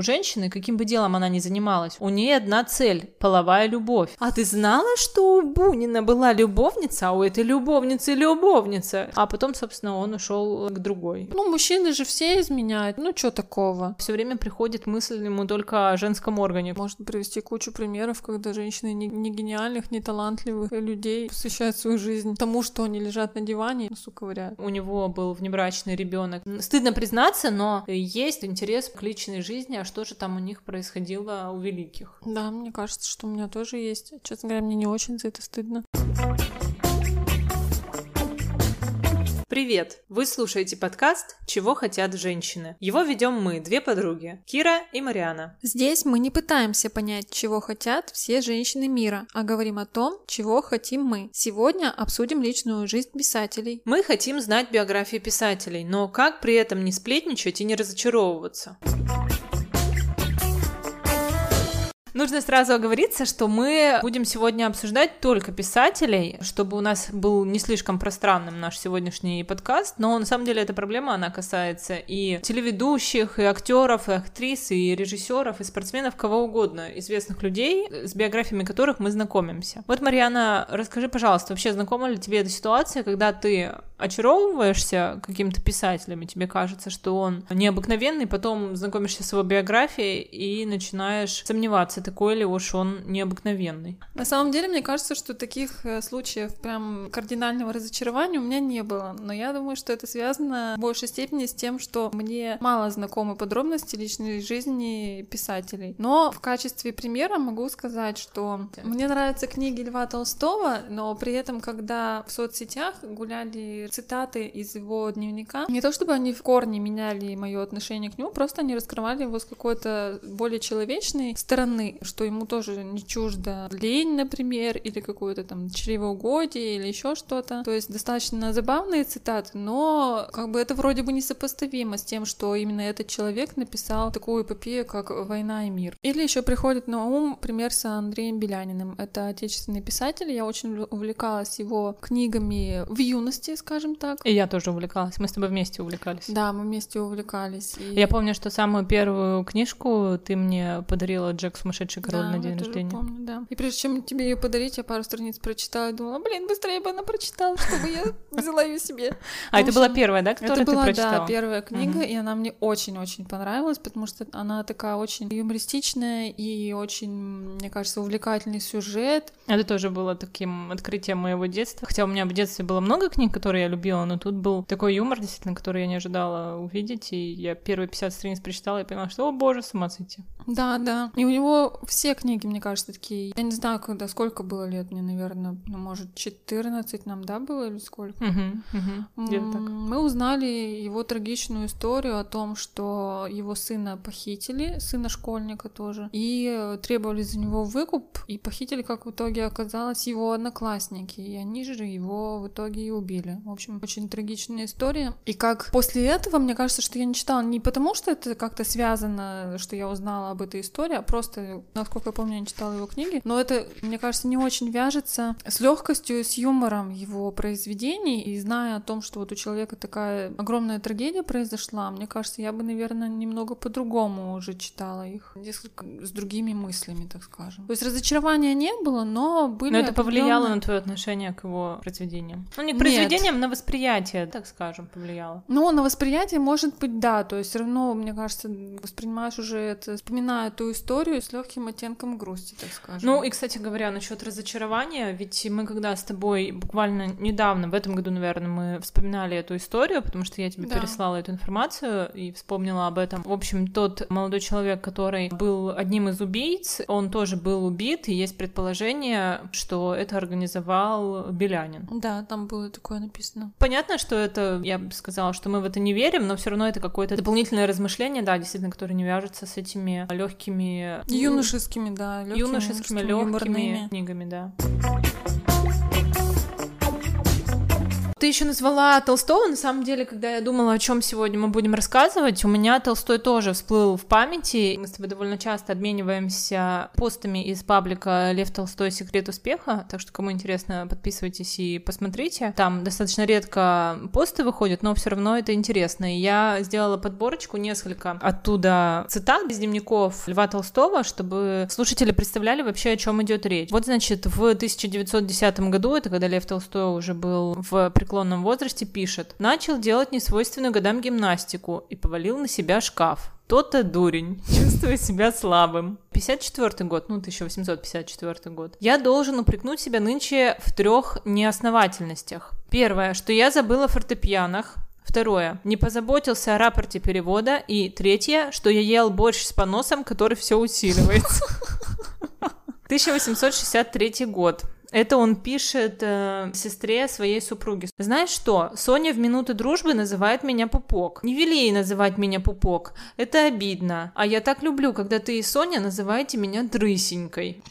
У женщины, каким бы делом она ни занималась, у нее одна цель — половая любовь. А ты знала, что у Бунина была любовница, а у этой любовницы любовница? А потом, собственно, он ушел к другой. Ну, мужчины же все изменяют. Ну, что такого? Все время приходит мысль ему только о женском органе. Можно привести кучу примеров, когда женщины не, не гениальных, не талантливых людей посвящают свою жизнь тому, что они лежат на диване и сука ковыряют. У него был внебрачный ребенок. Стыдно признаться, но есть интерес к личной жизни, а что же там у них происходило у великих. Да, мне кажется, что у меня тоже есть. Честно говоря, мне не очень за это стыдно. Привет! Вы слушаете подкаст «Чего хотят женщины». Его ведем мы, две подруги, Кира и Мариана. Здесь мы не пытаемся понять, чего хотят все женщины мира, а говорим о том, чего хотим мы. Сегодня обсудим личную жизнь писателей. Мы хотим знать биографии писателей, но как при этом не сплетничать и не разочаровываться? Нужно сразу оговориться, что мы будем сегодня обсуждать только писателей, чтобы у нас был не слишком пространным наш сегодняшний подкаст, но на самом деле эта проблема, она касается и телеведущих, и актеров, и актрис, и режиссеров, и спортсменов, кого угодно, известных людей, с биографиями которых мы знакомимся. Вот, Марьяна, расскажи, пожалуйста, вообще знакома ли тебе эта ситуация, когда ты очаровываешься каким-то писателем, и тебе кажется, что он необыкновенный, потом знакомишься с его биографией и начинаешь сомневаться, такой ли уж он необыкновенный. На самом деле, мне кажется, что таких э, случаев прям кардинального разочарования у меня не было, но я думаю, что это связано в большей степени с тем, что мне мало знакомы подробности личной жизни писателей. Но в качестве примера могу сказать, что мне нравятся книги Льва Толстого, но при этом, когда в соцсетях гуляли цитаты из его дневника. Не то чтобы они в корне меняли мое отношение к нему, просто они раскрывали его с какой-то более человечной стороны, что ему тоже не чуждо лень, например, или какое-то там чревоугодие, или еще что-то. То есть достаточно забавные цитаты, но как бы это вроде бы несопоставимо с тем, что именно этот человек написал такую эпопею, как «Война и мир». Или еще приходит на ум пример с Андреем Беляниным. Это отечественный писатель, я очень увлекалась его книгами в юности, скажем скажем так. И я тоже увлекалась. Мы с тобой вместе увлекались. Да, мы вместе увлекались. И... Я помню, что самую первую книжку ты мне подарила Джек сумасшедший король да, на день рождения. помню, да. И прежде чем тебе ее подарить, я пару страниц прочитала и думала, блин, быстрее бы она прочитала, чтобы я взяла ее себе. А это была первая, да, которую ты прочитала? да, первая книга, и она мне очень-очень понравилась, потому что она такая очень юмористичная и очень, мне кажется, увлекательный сюжет. Это тоже было таким открытием моего детства. Хотя у меня в детстве было много книг, которые я любила, но тут был такой юмор, действительно, который я не ожидала увидеть, и я первые 50 страниц прочитала и поняла, что, о боже, с ума сойти. Да, да. И у него все книги, мне кажется, такие. Я не знаю, когда, сколько было лет мне, наверное, ну, может, 14 нам, да, было или сколько? Угу, угу. Где-то так. Мы узнали его трагичную историю о том, что его сына похитили, сына школьника тоже, и требовали за него выкуп, и похитили, как в итоге оказалось, его одноклассники, и они же его в итоге и убили. В общем, очень трагичная история. И как после этого, мне кажется, что я не читала не потому, что это как-то связано, что я узнала об этой истории, а просто, насколько я помню, я не читала его книги. Но это, мне кажется, не очень вяжется с легкостью и с юмором его произведений. И зная о том, что вот у человека такая огромная трагедия произошла, мне кажется, я бы, наверное, немного по-другому уже читала их. Несколько с другими мыслями, так скажем. То есть разочарования не было, но были... Но это повлияло на твое отношение к его произведениям? Ну, не к произведениям, на восприятие, так скажем, повлияло? Ну, на восприятие, может быть, да. То есть все равно, мне кажется, воспринимаешь уже это, вспоминая эту историю с легким оттенком грусти, так скажем. Ну, и, кстати говоря, насчет разочарования, ведь мы когда с тобой буквально недавно, в этом году, наверное, мы вспоминали эту историю, потому что я тебе да. переслала эту информацию и вспомнила об этом. В общем, тот молодой человек, который был одним из убийц, он тоже был убит, и есть предположение, что это организовал Белянин. Да, там было такое написано Понятно. Понятно, что это, я бы сказала, что мы в это не верим, но все равно это какое-то дополнительное размышление, да, действительно, которое не вяжется с этими легкими юношескими, да, легкими, юношескими легкими книгами, да. Ты еще назвала Толстого, на самом деле, когда я думала, о чем сегодня мы будем рассказывать, у меня Толстой тоже всплыл в памяти. Мы с тобой довольно часто обмениваемся постами из паблика Лев Толстой «Секрет успеха», так что, кому интересно, подписывайтесь и посмотрите. Там достаточно редко посты выходят, но все равно это интересно. И я сделала подборочку несколько оттуда цитат из дневников Льва Толстого, чтобы слушатели представляли вообще, о чем идет речь. Вот, значит, в 1910 году, это когда Лев Толстой уже был в преклонном возрасте, пишет, начал делать несвойственную годам гимнастику и повалил на себя шкаф. То-то дурень, чувствую себя слабым. 54 год, ну, 1854 год. Я должен упрекнуть себя нынче в трех неосновательностях. Первое, что я забыла о фортепианах, Второе. Не позаботился о рапорте перевода. И третье, что я ел борщ с поносом, который все усиливается. 1863 год. Это он пишет э, сестре своей супруги. Знаешь что? Соня в минуты дружбы называет меня пупок. Не вели ей называть меня пупок. Это обидно. А я так люблю, когда ты и Соня называете меня дрысенькой.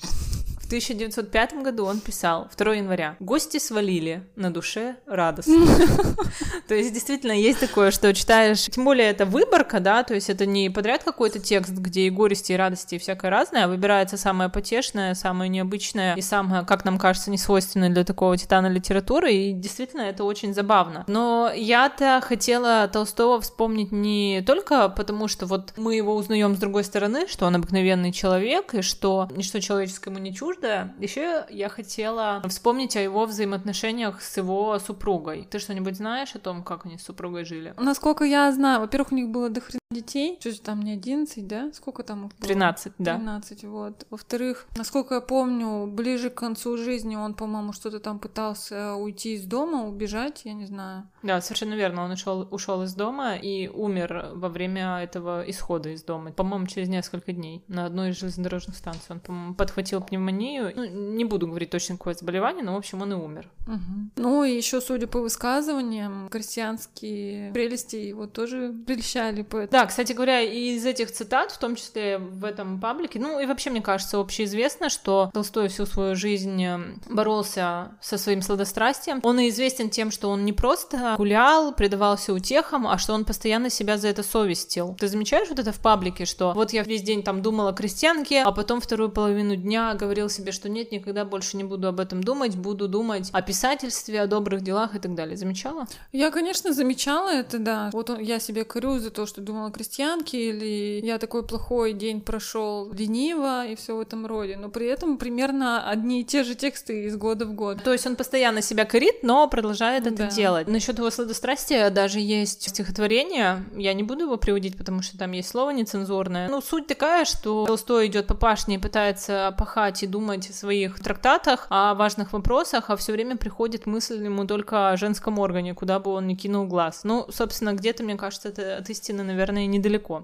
1905 году он писал, 2 января, «Гости свалили, на душе радостно». То есть действительно есть такое, что читаешь, тем более это выборка, да, то есть это не подряд какой-то текст, где и горести, и радости, и всякое разное, а выбирается самое потешное, самое необычное и самое, как нам кажется, несвойственное для такого титана литературы, и действительно это очень забавно. Но я-то хотела Толстого вспомнить не только потому, что вот мы его узнаем с другой стороны, что он обыкновенный человек, и что ничто человеческому не чуждо, чуждо. Еще я хотела вспомнить о его взаимоотношениях с его супругой. Ты что-нибудь знаешь о том, как они с супругой жили? Насколько я знаю, во-первых, у них было до хрена детей. Что там не 11, да? Сколько там их было? 13, да. 13, вот. Во-вторых, насколько я помню, ближе к концу жизни он, по-моему, что-то там пытался уйти из дома, убежать, я не знаю. Да, совершенно верно. Он ушел, ушел из дома и умер во время этого исхода из дома. По-моему, через несколько дней на одной из железнодорожных станций. Он, по-моему, подхватил пневмонию. Ну, не буду говорить точно какое заболевание, но, в общем, он и умер. Угу. Ну, и еще, судя по высказываниям, крестьянские прелести его тоже прельщали. Поэтому... Да, кстати говоря, из этих цитат, в том числе в этом паблике, ну, и вообще, мне кажется, общеизвестно, что Толстой всю свою жизнь эм, боролся со своим сладострастием. Он и известен тем, что он не просто гулял, предавался утехам, а что он постоянно себя за это совестил. Ты замечаешь вот это в паблике, что вот я весь день там думала о крестьянке, а потом вторую половину дня говорил себе, что нет, никогда больше не буду об этом думать, буду думать о писательстве, о добрых делах и так далее. Замечала? Я, конечно, замечала это, да. Вот он, я себе корю за то, что думала о крестьянке, или я такой плохой день прошел лениво и все в этом роде. Но при этом примерно одни и те же тексты из года в год. То есть он постоянно себя корит, но продолжает это да. делать. Насчет его сладострастия даже есть стихотворение. Я не буду его приводить, потому что там есть слово нецензурное. Ну, суть такая, что Толстой идет по пашне и пытается пахать и думать о своих трактатах, о важных вопросах, а все время приходит мысль ему только о женском органе, куда бы он ни кинул глаз. Ну, собственно, где-то, мне кажется, это от истины, наверное, недалеко.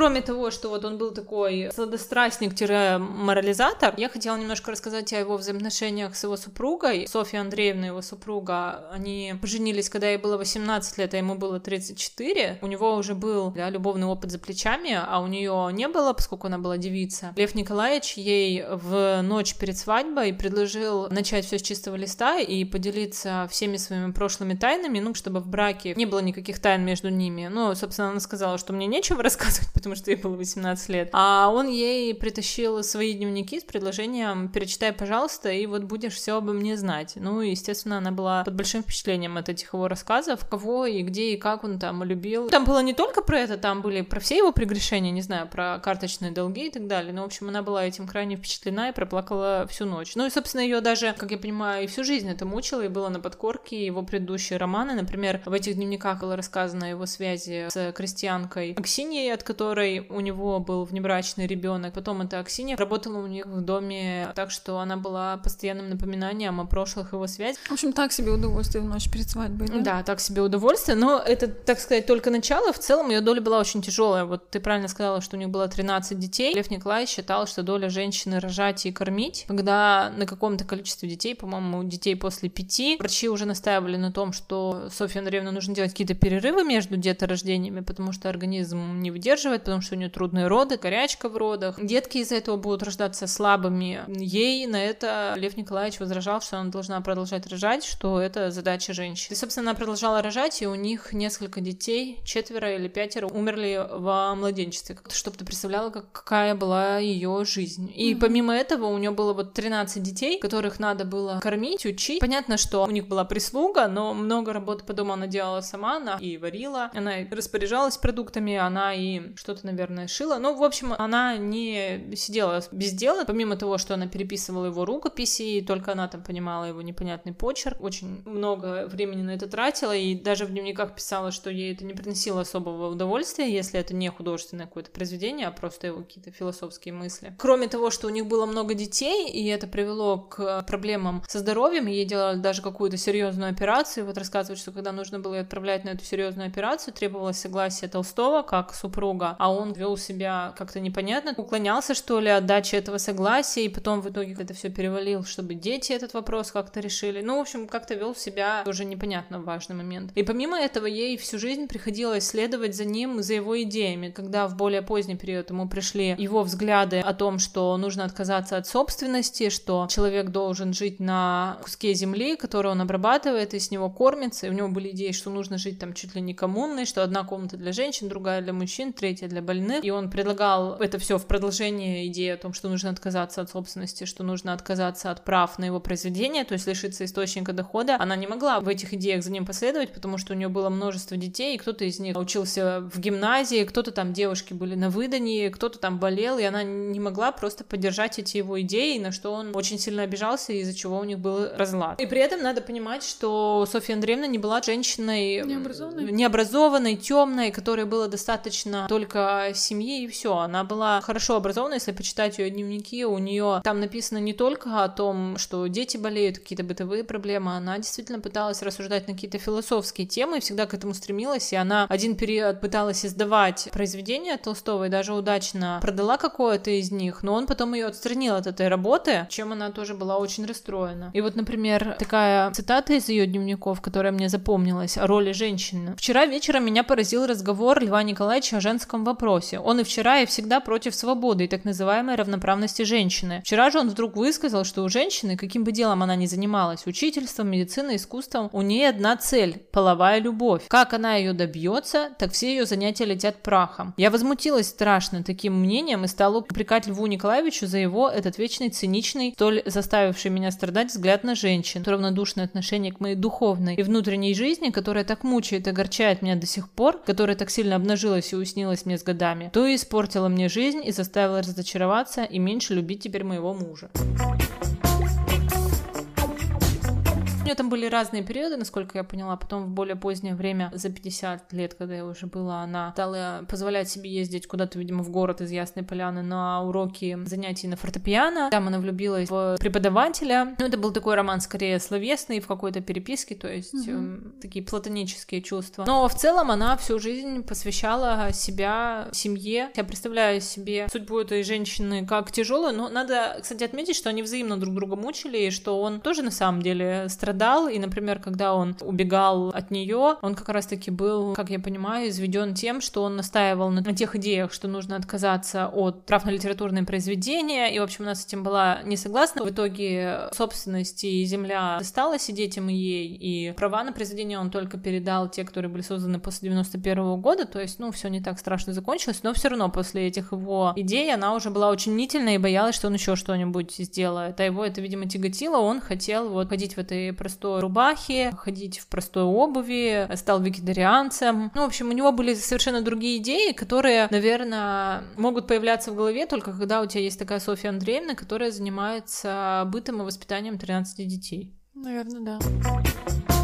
Кроме того, что вот он был такой сладострастник-морализатор, я хотела немножко рассказать о его взаимоотношениях с его супругой. Софья Андреевна, его супруга, они поженились, когда ей было 18 лет, а ему было 34. У него уже был да, любовный опыт за плечами, а у нее не было, поскольку она была девица. Лев Николаевич ей в ночь перед свадьбой предложил начать все с чистого листа и поделиться всеми своими прошлыми тайнами, ну, чтобы в браке не было никаких тайн между ними. Ну, собственно, она сказала, что мне нечего рассказывать, потому потому что ей было 18 лет. А он ей притащил свои дневники с предложением «перечитай, пожалуйста, и вот будешь все обо мне знать». Ну, и, естественно, она была под большим впечатлением от этих его рассказов, кого и где и как он там любил. Там было не только про это, там были про все его прегрешения, не знаю, про карточные долги и так далее. Но, в общем, она была этим крайне впечатлена и проплакала всю ночь. Ну и, собственно, ее даже, как я понимаю, и всю жизнь это мучило, и было на подкорке его предыдущие романы. Например, в этих дневниках было рассказано о его связи с крестьянкой Аксиньей, от которой которой у него был внебрачный ребенок. Потом эта Аксинья работала у них в доме, так что она была постоянным напоминанием о прошлых его связях. В общем, так себе удовольствие в ночь перед свадьбой, да? Да, так себе удовольствие, но это, так сказать, только начало. В целом ее доля была очень тяжелая. Вот ты правильно сказала, что у них было 13 детей. Лев Николаевич считал, что доля женщины рожать и кормить, когда на каком-то количестве детей, по-моему, детей после пяти, врачи уже настаивали на том, что Софья Андреевна нужно делать какие-то перерывы между деторождениями, потому что организм не выдерживает выздоравливает, потому что у нее трудные роды, горячка в родах. Детки из-за этого будут рождаться слабыми. Ей на это Лев Николаевич возражал, что она должна продолжать рожать, что это задача женщин. И, собственно, она продолжала рожать, и у них несколько детей, четверо или пятеро, умерли во младенчестве. Чтобы ты представляла, как, какая была ее жизнь. И помимо этого у нее было вот 13 детей, которых надо было кормить, учить. Понятно, что у них была прислуга, но много работы по дому она делала сама, она и варила, она распоряжалась продуктами, она и что-то, наверное, шила. Ну, в общем, она не сидела без дела, помимо того, что она переписывала его рукописи, и только она там понимала его непонятный почерк, очень много времени на это тратила, и даже в дневниках писала, что ей это не приносило особого удовольствия, если это не художественное какое-то произведение, а просто его какие-то философские мысли. Кроме того, что у них было много детей, и это привело к проблемам со здоровьем, ей делали даже какую-то серьезную операцию, вот рассказывают, что когда нужно было ее отправлять на эту серьезную операцию, требовалось согласие Толстого как супруга, а он вел себя как-то непонятно, уклонялся, что ли, от дачи этого согласия, и потом в итоге это все перевалил, чтобы дети этот вопрос как-то решили. Ну, в общем, как-то вел себя уже непонятно в важный момент. И помимо этого, ей всю жизнь приходилось следовать за ним, за его идеями, когда в более поздний период ему пришли его взгляды о том, что нужно отказаться от собственности, что человек должен жить на куске земли, который он обрабатывает и с него кормится, и у него были идеи, что нужно жить там чуть ли не коммунной, что одна комната для женщин, другая для мужчин, третья для больных, и он предлагал это все в продолжение идеи о том, что нужно отказаться от собственности, что нужно отказаться от прав на его произведение, то есть лишиться источника дохода. Она не могла в этих идеях за ним последовать, потому что у нее было множество детей, и кто-то из них учился в гимназии, кто-то там девушки были на выдании, кто-то там болел, и она не могла просто поддержать эти его идеи, на что он очень сильно обижался, из-за чего у них был разлад. И при этом надо понимать, что Софья Андреевна не была женщиной необразованной, необразованной темной, которой было достаточно только семьи и все. Она была хорошо образована, если почитать ее дневники, у нее там написано не только о том, что дети болеют, какие-то бытовые проблемы, она действительно пыталась рассуждать на какие-то философские темы всегда к этому стремилась, и она один период пыталась издавать произведения Толстого и даже удачно продала какое-то из них, но он потом ее отстранил от этой работы, чем она тоже была очень расстроена. И вот, например, такая цитата из ее дневников, которая мне запомнилась, о роли женщины. «Вчера вечером меня поразил разговор Льва Николаевича о женском вопросе. Он и вчера, и всегда против свободы и так называемой равноправности женщины. Вчера же он вдруг высказал, что у женщины, каким бы делом она ни занималась, учительством, медициной, искусством, у нее одна цель – половая любовь. Как она ее добьется, так все ее занятия летят прахом. Я возмутилась страшно таким мнением и стала упрекать Льву Николаевичу за его этот вечный циничный, столь заставивший меня страдать взгляд на женщин, равнодушное отношение к моей духовной и внутренней жизни, которая так мучает и огорчает меня до сих пор, которая так сильно обнажилась и уснилась мне с годами, то и испортила мне жизнь и заставила разочароваться и меньше любить теперь моего мужа нее там были разные периоды, насколько я поняла. Потом в более позднее время, за 50 лет, когда я уже была, она стала позволять себе ездить куда-то, видимо, в город из Ясной Поляны на уроки занятий на фортепиано. Там она влюбилась в преподавателя. Ну, это был такой роман скорее словесный, в какой-то переписке, то есть mm-hmm. э, такие платонические чувства. Но в целом она всю жизнь посвящала себя семье. Я представляю себе судьбу этой женщины как тяжелую, но надо, кстати, отметить, что они взаимно друг друга мучили, и что он тоже на самом деле страдал страдал, и, например, когда он убегал от нее, он как раз-таки был, как я понимаю, изведен тем, что он настаивал на тех идеях, что нужно отказаться от прав на литературные произведения, и, в общем, она с этим была не согласна. В итоге собственность и земля досталась и детям, ей, и права на произведения он только передал те, которые были созданы после 91 -го года, то есть, ну, все не так страшно закончилось, но все равно после этих его идей она уже была очень мнительна и боялась, что он еще что-нибудь сделает, а его это, видимо, тяготило, он хотел вот ходить в этой простой рубахе, ходить в простой обуви, стал вегетарианцем. Ну, в общем, у него были совершенно другие идеи, которые, наверное, могут появляться в голове только когда у тебя есть такая Софья Андреевна, которая занимается бытом и воспитанием 13 детей. Наверное, да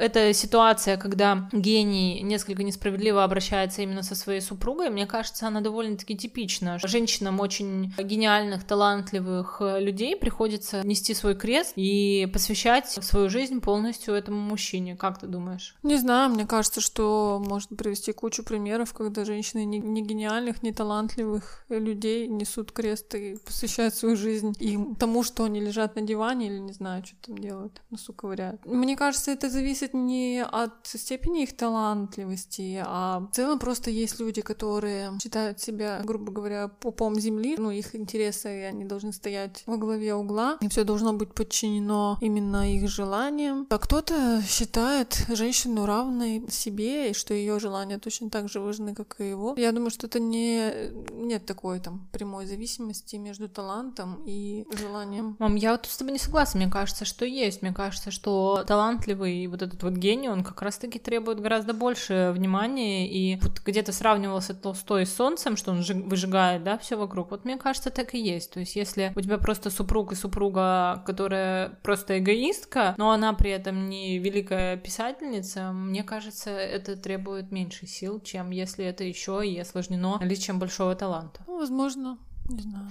эта ситуация, когда гений несколько несправедливо обращается именно со своей супругой, мне кажется, она довольно-таки типична. Женщинам очень гениальных, талантливых э, людей приходится нести свой крест и посвящать свою жизнь полностью этому мужчине. Как ты думаешь? Не знаю, мне кажется, что можно привести кучу примеров, когда женщины не, гениальных, не талантливых людей несут крест и посвящают свою жизнь и тому, что они лежат на диване или не знаю, что там делают, носу ковыряют. Мне кажется, это зависит зависит не от степени их талантливости, а в целом просто есть люди, которые считают себя, грубо говоря, пупом земли, ну, их интересы, и они должны стоять во главе угла, и все должно быть подчинено именно их желаниям. А кто-то считает женщину равной себе, и что ее желания точно так же важны, как и его. Я думаю, что это не нет такой там прямой зависимости между талантом и желанием. Мам, я вот с тобой не согласна. Мне кажется, что есть. Мне кажется, что талантливый вот этот вот гений, он как раз-таки требует гораздо больше внимания. И вот где-то сравнивался Толстой с солнцем, что он выжигает, да, все вокруг. Вот мне кажется, так и есть. То есть, если у тебя просто супруг и супруга, которая просто эгоистка, но она при этом не великая писательница, мне кажется, это требует меньше сил, чем если это еще и осложнено наличием большого таланта. Ну, возможно. Не знаю.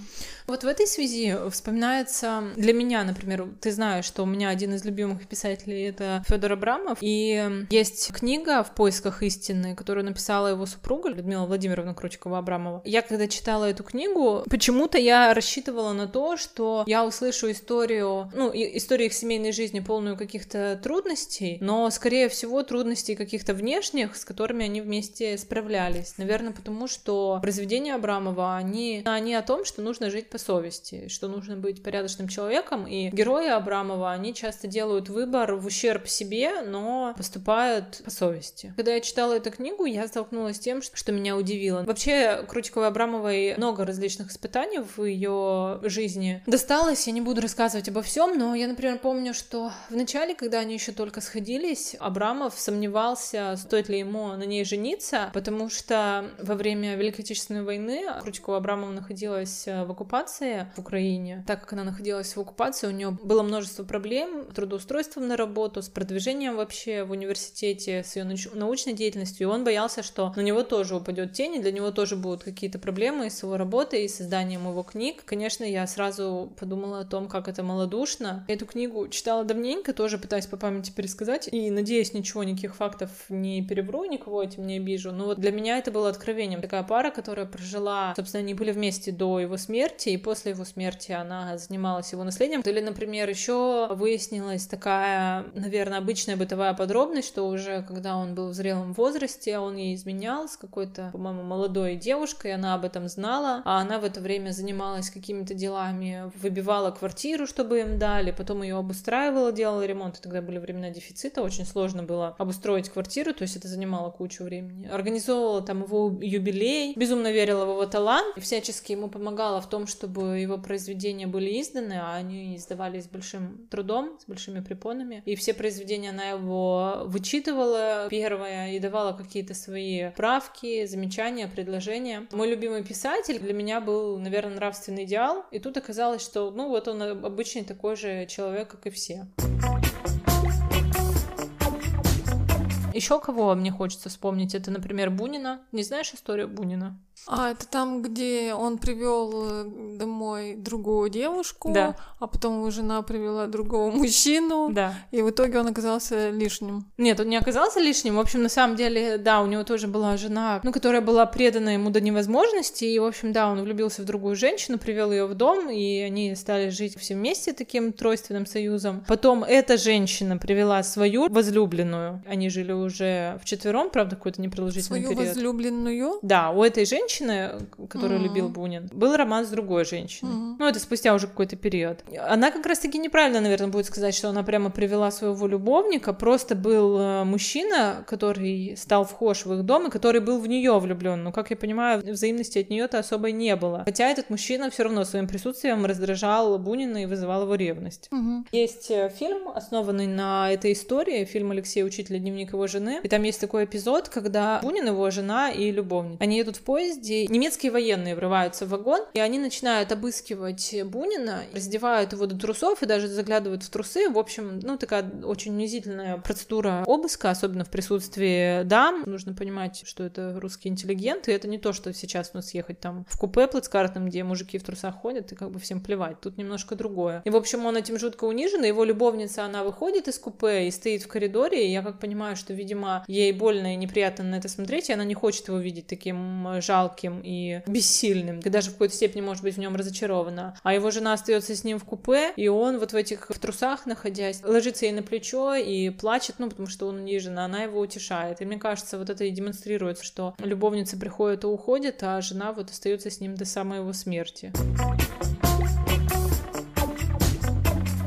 Вот в этой связи вспоминается для меня, например, ты знаешь, что у меня один из любимых писателей это Федор Абрамов, и есть книга «В поисках истины», которую написала его супруга Людмила Владимировна Кручкова-Абрамова. Я когда читала эту книгу, почему-то я рассчитывала на то, что я услышу историю, ну, историю их семейной жизни, полную каких-то трудностей, но, скорее всего, трудностей каких-то внешних, с которыми они вместе справлялись. Наверное, потому что произведения Абрамова, они, они от том, что нужно жить по совести, что нужно быть порядочным человеком, и герои Абрамова, они часто делают выбор в ущерб себе, но поступают по совести. Когда я читала эту книгу, я столкнулась с тем, что меня удивило. Вообще, Крутиковой Абрамовой много различных испытаний в ее жизни досталось, я не буду рассказывать обо всем, но я, например, помню, что в начале, когда они еще только сходились, Абрамов сомневался, стоит ли ему на ней жениться, потому что во время Великой Отечественной войны Крутикова Абрамова находилась находилась э, в оккупации в Украине. Так как она находилась в оккупации, у нее было множество проблем с трудоустройством на работу, с продвижением вообще в университете, с ее научной деятельностью. И он боялся, что на него тоже упадет тень, и для него тоже будут какие-то проблемы с его работой и созданием его книг. Конечно, я сразу подумала о том, как это малодушно. Эту книгу читала давненько, тоже пытаясь по памяти пересказать, и надеюсь, ничего, никаких фактов не перевру, никого этим не обижу. Но вот для меня это было откровением. Такая пара, которая прожила, собственно, они были вместе до его смерти, и после его смерти она занималась его наследием. Или, например, еще выяснилась такая, наверное, обычная бытовая подробность, что уже когда он был в зрелом возрасте, он ей изменял с какой-то, по-моему, молодой девушкой, она об этом знала, а она в это время занималась какими-то делами, выбивала квартиру, чтобы им дали, потом ее обустраивала, делала ремонт, и тогда были времена дефицита, очень сложно было обустроить квартиру, то есть это занимало кучу времени. Организовывала там его юбилей, безумно верила в его талант, всячески ему помогала в том, чтобы его произведения были изданы, а они издавались с большим трудом, с большими препонами. И все произведения она его вычитывала первое и давала какие-то свои правки, замечания, предложения. Мой любимый писатель для меня был, наверное, нравственный идеал. И тут оказалось, что, ну, вот он обычный такой же человек, как и все. Еще кого мне хочется вспомнить, это, например, Бунина. Не знаешь историю Бунина? А, это там, где он привел э, домой другую девушку, да. а потом его жена привела другого мужчину, да. и в итоге он оказался лишним. Нет, он не оказался лишним. В общем, на самом деле, да, у него тоже была жена, ну, которая была предана ему до невозможности, и, в общем, да, он влюбился в другую женщину, привел ее в дом, и они стали жить все вместе таким тройственным союзом. Потом эта женщина привела свою возлюбленную, они жили уже вчетвером, правда, какой-то непродолжительный свою период. возлюбленную? Да, у этой женщины женщины, которую mm-hmm. любил Бунин, был роман с другой женщиной. Mm-hmm. Ну, это спустя уже какой-то период. Она как раз-таки неправильно, наверное, будет сказать, что она прямо привела своего любовника. Просто был э, мужчина, который стал вхож в их дом и который был в нее влюблен. Но, как я понимаю, взаимности от нее-то особой не было. Хотя этот мужчина все равно своим присутствием раздражал Бунина и вызывал его ревность. Mm-hmm. Есть э, фильм, основанный на этой истории, фильм Алексея Учителя «Дневник его жены». И там есть такой эпизод, когда Бунин, его жена и любовник. Они едут в поезде, поезде немецкие военные врываются в вагон, и они начинают обыскивать Бунина, раздевают его до трусов и даже заглядывают в трусы. В общем, ну, такая очень унизительная процедура обыска, особенно в присутствии дам. Нужно понимать, что это русские интеллигенты, и это не то, что сейчас у нас ехать там в купе плацкартном, где мужики в трусах ходят, и как бы всем плевать. Тут немножко другое. И, в общем, он этим жутко унижен, и его любовница, она выходит из купе и стоит в коридоре, и я как понимаю, что, видимо, ей больно и неприятно на это смотреть, и она не хочет его видеть таким жалким жалким и бессильным. Ты даже в какой-то степени, может быть, в нем разочарована. А его жена остается с ним в купе, и он вот в этих в трусах находясь, ложится ей на плечо и плачет, ну, потому что он унижен, а она его утешает. И мне кажется, вот это и демонстрирует, что любовница приходит и уходит, а жена вот остается с ним до самой его смерти.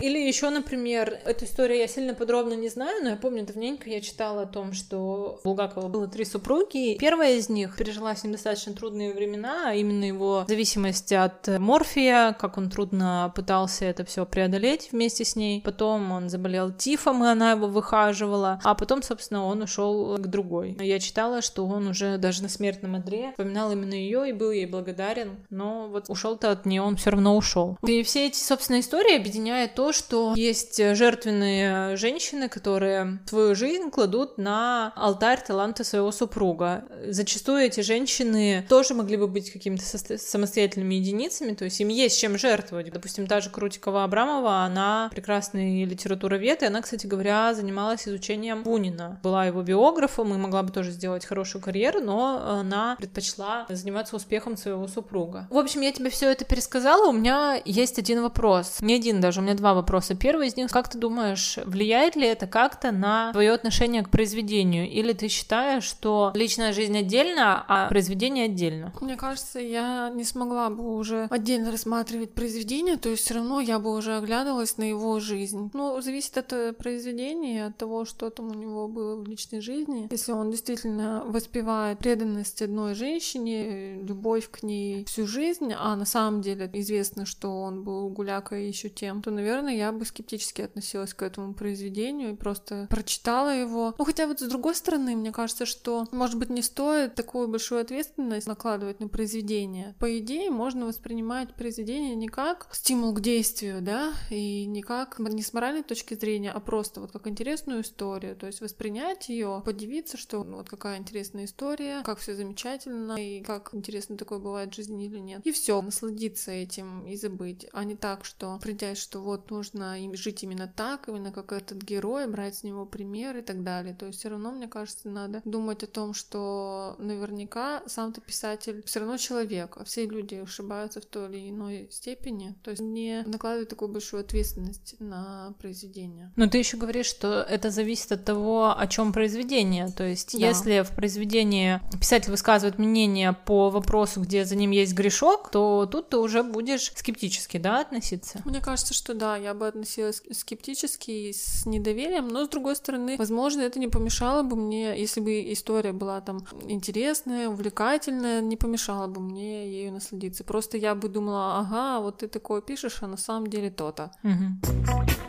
Или еще, например, эту историю я сильно подробно не знаю, но я помню, давненько я читала о том, что у Булгакова было три супруги. Первая из них пережила с ним достаточно трудные времена, а именно его зависимость от морфия, как он трудно пытался это все преодолеть вместе с ней. Потом он заболел тифом, и она его выхаживала. А потом, собственно, он ушел к другой. Я читала, что он уже даже на смертном одре вспоминал именно ее и был ей благодарен, но вот ушел-то от нее, он все равно ушел. И все эти, собственно, истории объединяет то, что есть жертвенные женщины, которые свою жизнь кладут на алтарь таланта своего супруга. Зачастую эти женщины тоже могли бы быть какими-то самостоятельными единицами, то есть им есть чем жертвовать. Допустим, та же Крутикова Абрамова, она прекрасный литературовед, и она, кстати говоря, занималась изучением Бунина. Была его биографом и могла бы тоже сделать хорошую карьеру, но она предпочла заниматься успехом своего супруга. В общем, я тебе все это пересказала, у меня есть один вопрос. Не один даже, у меня два вопроса вопроса. Первый из них, как ты думаешь, влияет ли это как-то на твое отношение к произведению? Или ты считаешь, что личная жизнь отдельно, а произведение отдельно? Мне кажется, я не смогла бы уже отдельно рассматривать произведение, то есть все равно я бы уже оглядывалась на его жизнь. Ну, зависит от э, произведения, от того, что там у него было в личной жизни. Если он действительно воспевает преданность одной женщине, любовь к ней всю жизнь, а на самом деле известно, что он был гулякой еще тем, то, наверное, я бы скептически относилась к этому произведению и просто прочитала его. Ну, хотя вот с другой стороны, мне кажется, что, может быть, не стоит такую большую ответственность накладывать на произведение. По идее, можно воспринимать произведение не как стимул к действию, да, и не как не с моральной точки зрения, а просто вот как интересную историю. То есть воспринять ее, подивиться, что ну, вот какая интересная история, как все замечательно, и как интересно такое бывает в жизни или нет. И все, насладиться этим и забыть, а не так, что придя, что вот нужно нужно им жить именно так, именно как этот герой, брать с него пример и так далее. То есть все равно, мне кажется, надо думать о том, что наверняка сам-то писатель все равно человек, а все люди ошибаются в той или иной степени. То есть не накладывать такую большую ответственность на произведение. Но ты еще говоришь, что это зависит от того, о чем произведение. То есть, да. если в произведении писатель высказывает мнение по вопросу, где за ним есть грешок, то тут ты уже будешь скептически, да, относиться? Мне кажется, что да, я бы бы относилась скептически и с недоверием, но с другой стороны, возможно, это не помешало бы мне, если бы история была там интересная, увлекательная, не помешало бы мне ею насладиться. Просто я бы думала, ага, вот ты такое пишешь, а на самом деле то-то. Угу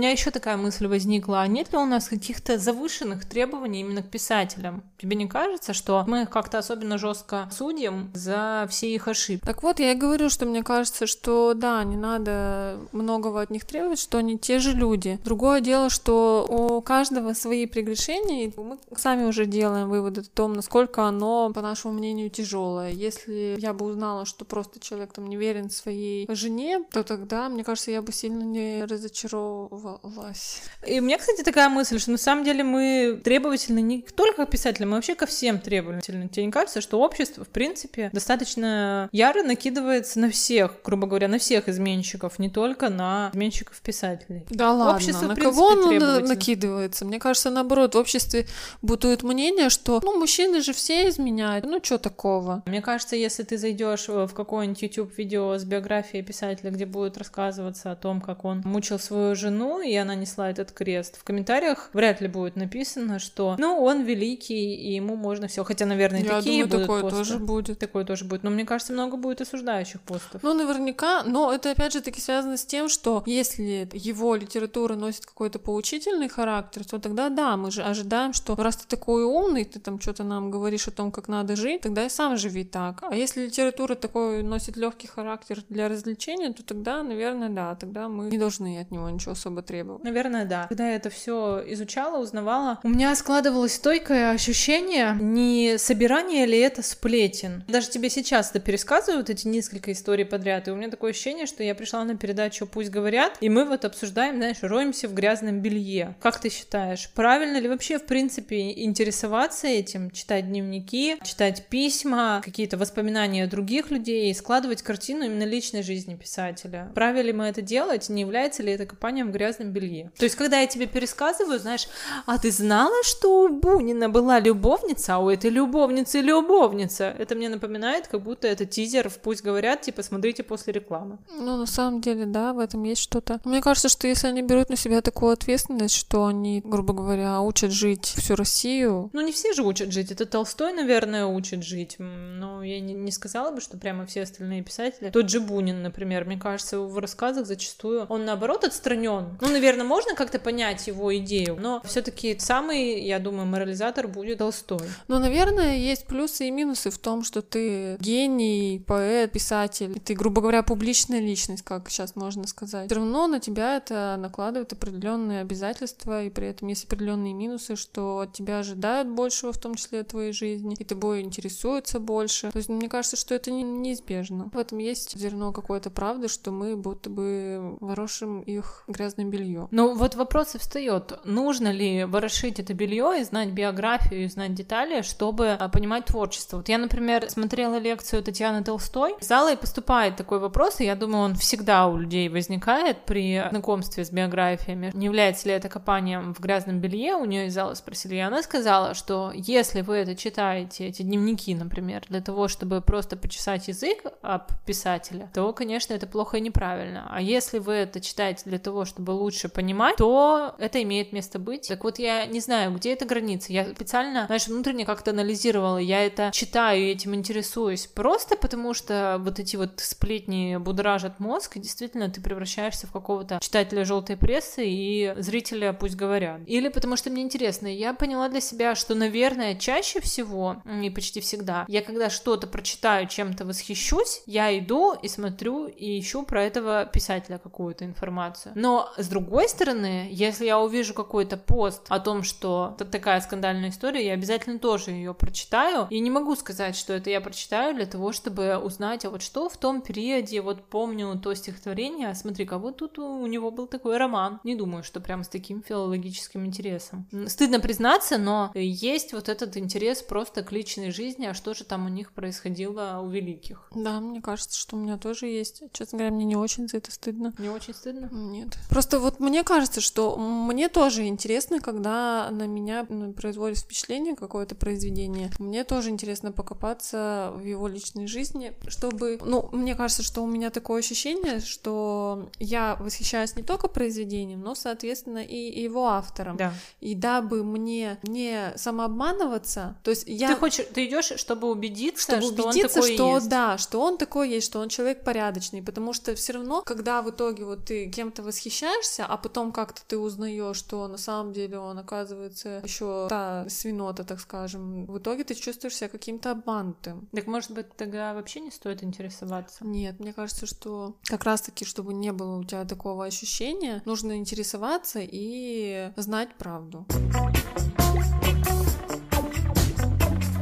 меня еще такая мысль возникла. А нет ли у нас каких-то завышенных требований именно к писателям? Тебе не кажется, что мы как-то особенно жестко судим за все их ошибки? Так вот, я и говорю, что мне кажется, что да, не надо многого от них требовать, что они те же люди. Другое дело, что у каждого свои прегрешения, и мы сами уже делаем выводы о том, насколько оно, по нашему мнению, тяжелое. Если я бы узнала, что просто человек там не верен своей жене, то тогда, мне кажется, я бы сильно не разочаровывалась требовалась. И у меня, кстати, такая мысль, что на самом деле мы требовательны не только к писателям, мы вообще ко всем требовательны. Тебе не кажется, что общество, в принципе, достаточно яро накидывается на всех, грубо говоря, на всех изменщиков, не только на изменщиков писателей. Да ладно, общество, на принципе, кого он накидывается? Мне кажется, наоборот, в обществе бытует мнение, что, ну, мужчины же все изменяют, ну, что такого? Мне кажется, если ты зайдешь в какое-нибудь YouTube-видео с биографией писателя, где будет рассказываться о том, как он мучил свою жену, и она несла этот крест. В комментариях вряд ли будет написано, что ну он великий, и ему можно все. Хотя, наверное, Я такие думаю, будут такое посты. тоже будет. Такое тоже будет. Но мне кажется, много будет осуждающих постов. Ну, наверняка, но это опять же таки связано с тем, что если его литература носит какой-то поучительный характер, то тогда да, мы же ожидаем, что раз ты такой умный, ты там что-то нам говоришь о том, как надо жить, тогда и сам живи так. А если литература такой носит легкий характер для развлечения, то тогда, наверное, да, тогда мы не должны от него ничего особо требовать. Наверное, да. Когда я это все изучала, узнавала, у меня складывалось стойкое ощущение, не собирание ли это сплетен. Даже тебе сейчас это пересказывают, эти несколько историй подряд, и у меня такое ощущение, что я пришла на передачу «Пусть говорят», и мы вот обсуждаем, знаешь, роемся в грязном белье. Как ты считаешь, правильно ли вообще, в принципе, интересоваться этим, читать дневники, читать письма, какие-то воспоминания других людей, и складывать картину именно личной жизни писателя? Правильно ли мы это делать? Не является ли это копанием в грязном белье? То есть, когда я тебе пересказываю, знаешь, а ты знала, что у Бунина была любовница, а у этой любовницы любовница? Это мне напоминает, как будто это тизер в «Пусть говорят», типа, смотрите после рекламы. Ну, на самом деле, да, в этом есть что-то. Мне кажется, что если они берут на себя такую ответственность, что они, грубо говоря, учат жить всю Россию. Ну, не все же учат жить. Это Толстой, наверное, учит жить. Но я не, не сказала бы, что прямо все остальные писатели. Тот же Бунин, например, мне кажется, в рассказах зачастую он, наоборот, отстранен. Ну, наверное, можно как-то понять его идею, но все-таки самый, я думаю, морализатор будет Толстой. Ну, наверное, есть плюсы и минусы в том, что ты гений, поэт, писатель, ты, грубо говоря, публичная личность, как сейчас можно сказать. Все равно на тебя это накладывает определенные обязательства, и при этом есть определенные минусы, что от тебя ожидают большего, в том числе от твоей жизни, и тобой интересуются больше. То есть мне кажется, что это не, неизбежно. В этом есть зерно какой-то правды, что мы будто бы ворошим их грязное белье. Ну вот вопрос и встает, нужно ли ворошить это белье и знать биографию, и знать детали, чтобы а, понимать творчество. Вот я, например, смотрела лекцию Татьяны Толстой, в зала и поступает такой вопрос, и я думаю, он всегда у людей возникает при знакомстве с биографиями. Не является ли это копанием в грязном белье? У нее из зала спросили, и она сказала, что если вы это читаете, эти дневники, например, для того, чтобы просто почесать язык об писателе, то, конечно, это плохо и неправильно. А если вы это читаете для того, чтобы лучше понимать, то это имеет место быть. Так вот, я не знаю, где эта граница. Я специально, знаешь, внутренне как-то анализировала, я это читаю этим интересуюсь просто потому, что вот эти вот сплетни будоражат мозг, и действительно ты превращаешься в какого-то читателя желтой прессы и зрителя пусть говорят. Или потому что мне интересно. Я поняла для себя, что, наверное, чаще всего, и почти всегда, я когда что-то прочитаю, чем-то восхищусь, я иду и смотрю и ищу про этого писателя какую-то информацию. Но, с другой стороны, если я увижу какой-то пост о том, что это такая скандальная история, я обязательно тоже ее прочитаю. И не могу сказать, что это я прочитаю для того, чтобы узнать, а вот что в том периоде, вот помню то стихотворение, а смотри-ка, вот тут у него был такой роман. Не думаю, что прям с таким филологическим интересом. Стыдно признаться, но есть вот этот интерес просто к личной жизни, а что же там у них происходило у великих. Да, мне кажется, что у меня тоже есть. Честно говоря, мне не очень за это стыдно. Не очень стыдно? Нет. Просто вот мне кажется, что мне тоже интересно, когда на меня ну, производит впечатление какое-то произведение. Мне тоже интересно покопаться в его личной жизни, чтобы... Ну, мне кажется, что у меня такое ощущение, что я восхищаюсь не только произведением, но, соответственно, и его автором. Да. И дабы мне не самообманываться, то есть я... Ты хочешь, ты идешь, чтобы убедиться, чтобы что убедиться, он такой что есть. да, что он такой есть, что он человек порядочный, потому что все равно, когда в итоге вот ты кем-то восхищаешься, а потом как-то ты узнаешь, что на самом деле он оказывается еще та свинота, так скажем, в итоге ты чувствуешь себя каким-то обманутым. Так может быть тогда вообще не стоит интересоваться? Нет, мне кажется, что как раз-таки, чтобы не было у тебя такого ощущения, нужно интересоваться и знать правду. У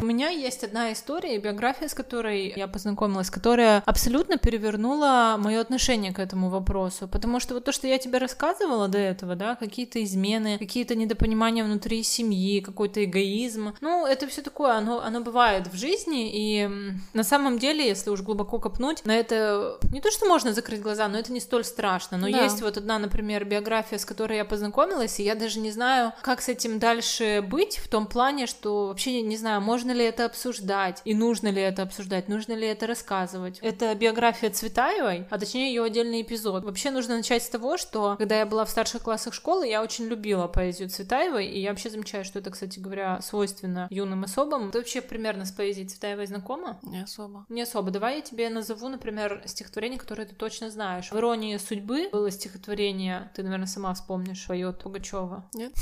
меня есть одна история, биография, с которой я познакомилась, которая абсолютно перевернула мое отношение к этому вопросу. Потому что вот то, что я тебе рассказывала до этого, да, какие-то измены, какие-то недопонимания внутри семьи, какой-то эгоизм, ну, это все такое, оно, оно бывает в жизни, и на самом деле, если уж глубоко копнуть, на это не то, что можно закрыть глаза, но это не столь страшно. Но Да. есть вот одна, например, биография, с которой я познакомилась, и я даже не знаю, как с этим дальше быть, в том плане, что вообще не знаю, можно ли это обсуждать, и нужно ли это обсуждать, нужно ли это рассказывать. Это биография Цветаевой, а точнее ее отдельный эпизод. Вообще нужно начать с того, что когда я была в старших классах школы, я очень любила поэзию Цветаевой, и я вообще замечаю, что это, кстати говоря, свойственно юным особам. Ты вообще примерно с поэзией Цветаевой знакома? Не особо. Не особо. Давай я тебе назову, например, стихотворение, которое ты точно знаешь. В «Иронии судьбы» было стихотворение, ты, наверное, сама вспомнишь, поет Пугачева. Нет?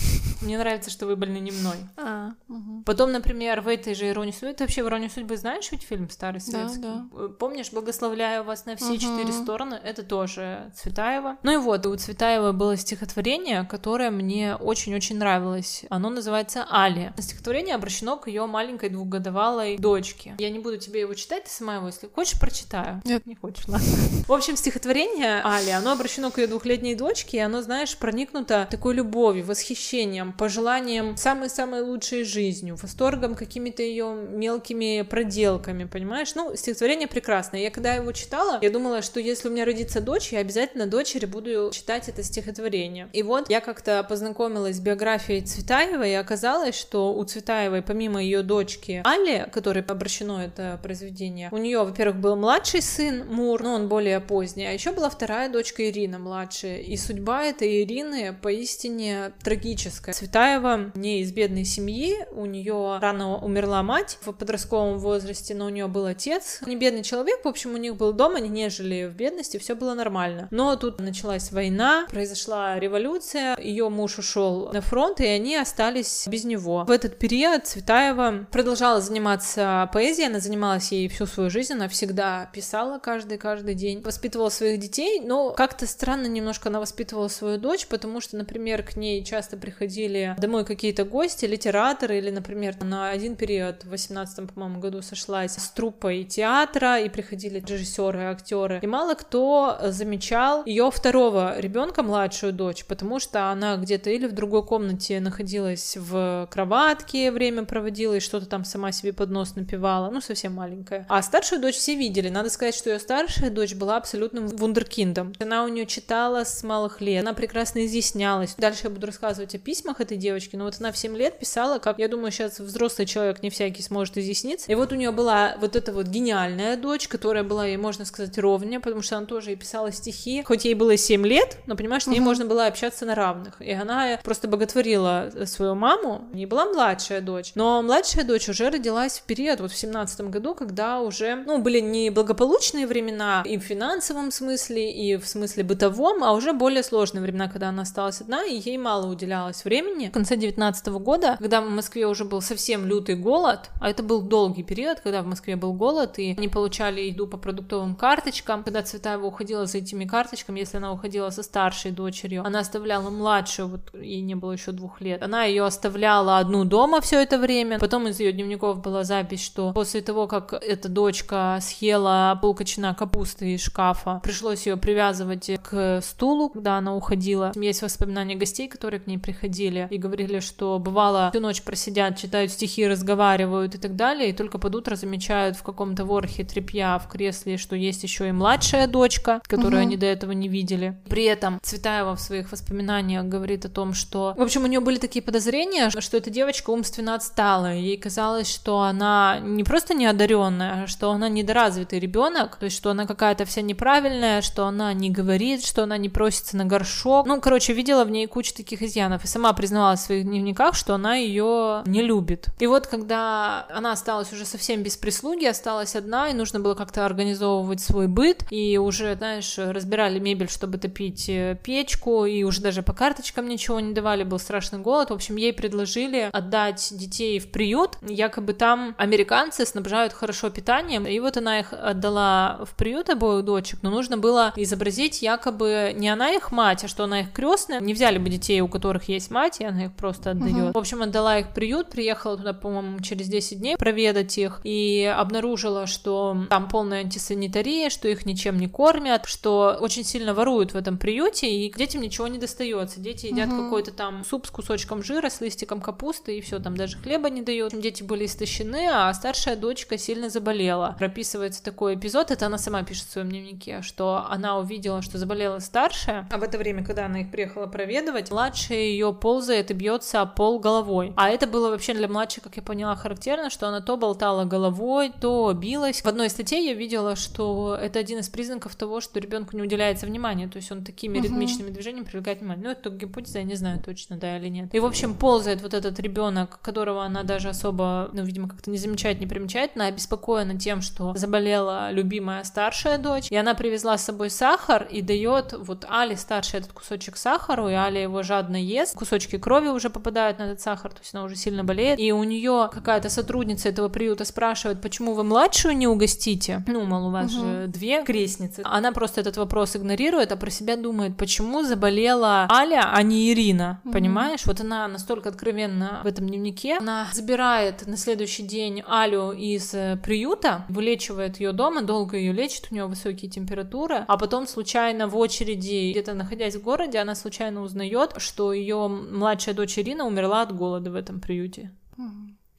Мне нравится, что вы больны не мной. А. Угу. Потом, например, в этой же «Иронии судьбы», ты вообще в «Иронии судьбы» знаешь ведь фильм старый советский? Да, да. Помнишь «Благословляю вас на все угу. четыре стороны»? Это тоже Цветаева. Ну и вот, у Цветаева было стихотворение, которое мне очень-очень нравилось. Оно называется «Али». Стихотворение обращено к ее маленькой двухгодовалой дочке. Я не буду тебе его читать, ты сама его, если хочешь, прочитаю. Нет. Не хочешь, ладно. В общем, стихотворение Али, оно обращено к ее двухлетней дочке, и оно, знаешь, проникнуто такой любовью, восхищением, пожеланием самой-самой лучшей жизнью, восторгом какими-то ее мелкими проделками, понимаешь? Ну, стихотворение прекрасное. Я когда его читала, я думала, что если у меня родится дочь, я обязательно дочери буду читать это стихотворение. И вот я как-то познакомилась с биографией Цветаевой, и оказалось, что у Цветаевой, помимо ее дочки Али, которой обращено это произведение, у нее, во-первых, был младший сын Мур, но он более поздний, а еще была вторая дочка Ирина, младшая. И судьба этой Ирины поистине трагическая. Цветаева не из бедной семьи, у нее рано умерла мать в подростковом возрасте, но у нее был отец. Не бедный человек, в общем, у них был дом, они не жили в бедности, все было нормально. Но тут началась война, произошла революция, ее муж ушел на фронт, и они остались без него. В этот период Цветаева продолжала заниматься поэзией, она занималась ей всю свою жизнь, она всегда писала каждый-каждый день, воспитывала своих детей, но как-то странно немножко она воспитывала свою дочь, потому что, например, к ней часто приходили домой какие-то гости, литераторы, или, например, на один период в 18 по-моему, году сошлась с труппой театра, и приходили режиссеры, актеры, и мало кто замечал ее второго ребенка, младшую дочь, потому что она где-то или в другой комнате находилась в кроватке, время проводила и что-то там сама себе под нос напевала, ну, совсем маленькая. А старшую дочь все видели. Надо сказать, что ее старшая дочь была абсолютным вундеркиндом. Она у нее читала с малых лет, она прекрасно изъяснялась. Дальше я буду рассказывать о письмах этой девочки, но вот она в 7 лет писала, как, я думаю, сейчас взрослый человек не всякий сможет изъясниться. И вот у нее была вот эта вот гениальная дочь, которая была ей, можно сказать, ровня, потому что она тоже и писала стихи, хоть ей было 7 лет, но, понимаешь, с ней uh-huh. можно было общаться на равных. И она просто боготворила свою маму, не была младшая дочь, но младшая дочь уже родилась в период, вот в семнадцатом году, когда уже, ну, были не благополучные времена и в финансовом смысле, и в смысле бытовом, а уже более сложные времена, когда она осталась одна, и ей мало уделялось времени. В конце девятнадцатого года, когда в Москве уже был совсем лютый голод, а это был долгий период, когда в Москве был голод, и они получали еду по продуктовым карточкам, когда Цветаева уходила за этими карточками, если она уходила со старшей дочерью, она оставляла младшую, вот ей не было еще двух лет, она ее оставляла одну дома все это время, потом из ее дневников была запись, что после того, как эта дочка съела полкочина капусты из шкафа, пришлось ее привязывать к стулу, когда она уходила. Есть воспоминания гостей, которые к ней приходили и говорили, что бывало всю ночь просидят, читают стихи, разговаривают и так далее, и только под утро замечают в каком-то ворохе тряпья в кресле, что есть еще и младшая дочка, которую угу. они до этого не видели. При этом Цветаева в своих воспоминаниях говорит о том, что, в общем, у нее были такие подозрения, что эта девочка умственно отстала, ей казалось, что она не просто неодаренная, а что она недоразвитый ребенок, то есть что она какая-то вся неправильная, что она не говорит, что она не просится на горшок. Ну, короче, видела в ней кучу таких изъянов и сама признавалась в своих дневниках, что она ее не любит. И вот когда она осталась уже совсем без прислуги, осталась одна, и нужно было как-то организовывать свой быт, и уже, знаешь, разбирали мебель, чтобы топить э, печку, и уже даже по карточкам ничего не давали, был страшный голод. В общем, ей предложили отдать детей в приют, якобы там американцы снабжают хорошо питанием, и вот она их отдала в приют обоих дочек, но нужно было изобразить якобы не она их мать, а что она их крестная. Не взяли бы детей, у которых есть мать, и она их просто отдает. Угу. В общем, отдала их в приют, приехала туда, по-моему, через 10 дней проведать их, и обнаружила, что там полная антисанитария, что их ничем не кормят, что очень сильно воруют в этом приюте, и детям ничего не достается. Дети едят угу. какой-то там суп с кусочком жира, с листиком капусты, и все, там даже хлеба не дают. Дети были истощены, а старшая дочка сильно заболела. Прописывается такой эпизод, это она сама пишет в своем дневнике, что она увидела, что заболела старшая, а в это время, когда она их приехала проведывать, младшая ее ползает и бьется о пол головой. А это было вообще для младшей, как я поняла, характерно, что она то болтала головой, то билась. В одной статье я видела, что это один из признаков того, что ребенку не уделяется внимания, то есть он такими uh-huh. ритмичными движениями привлекает внимание. Ну, это только гипотеза, я не знаю точно, да или нет. И, в общем, ползает вот этот ребенок, которого она даже особо, ну, видимо, как-то не замечает, не примечает, она обеспокоена тем, что заболела любимая старшая дочь, и она привезла с собой сахар и дает вот Али старший этот кусочек сахара, и Али его жадно ест, кусочки крови уже попадают на этот сахар, то есть она уже сильно болеет, и у нее какая-то сотрудница этого приюта спрашивает, почему вы младшую не угостите? Ну, мол, у вас угу. же две крестницы. Она просто этот вопрос игнорирует, а про себя думает, почему заболела Аля, а не Ирина, угу. понимаешь? Вот она настолько откровенно в этом дневнике, она забирает на следующий день Алю из э, приюта, вылечивает ее дома, долго ее лечит, у нее высокие температуры, а потом случайно в очереди, где-то находясь в городе, она случайно узнает, что ее младшая дочь Ирина умерла от голода в этом приюте.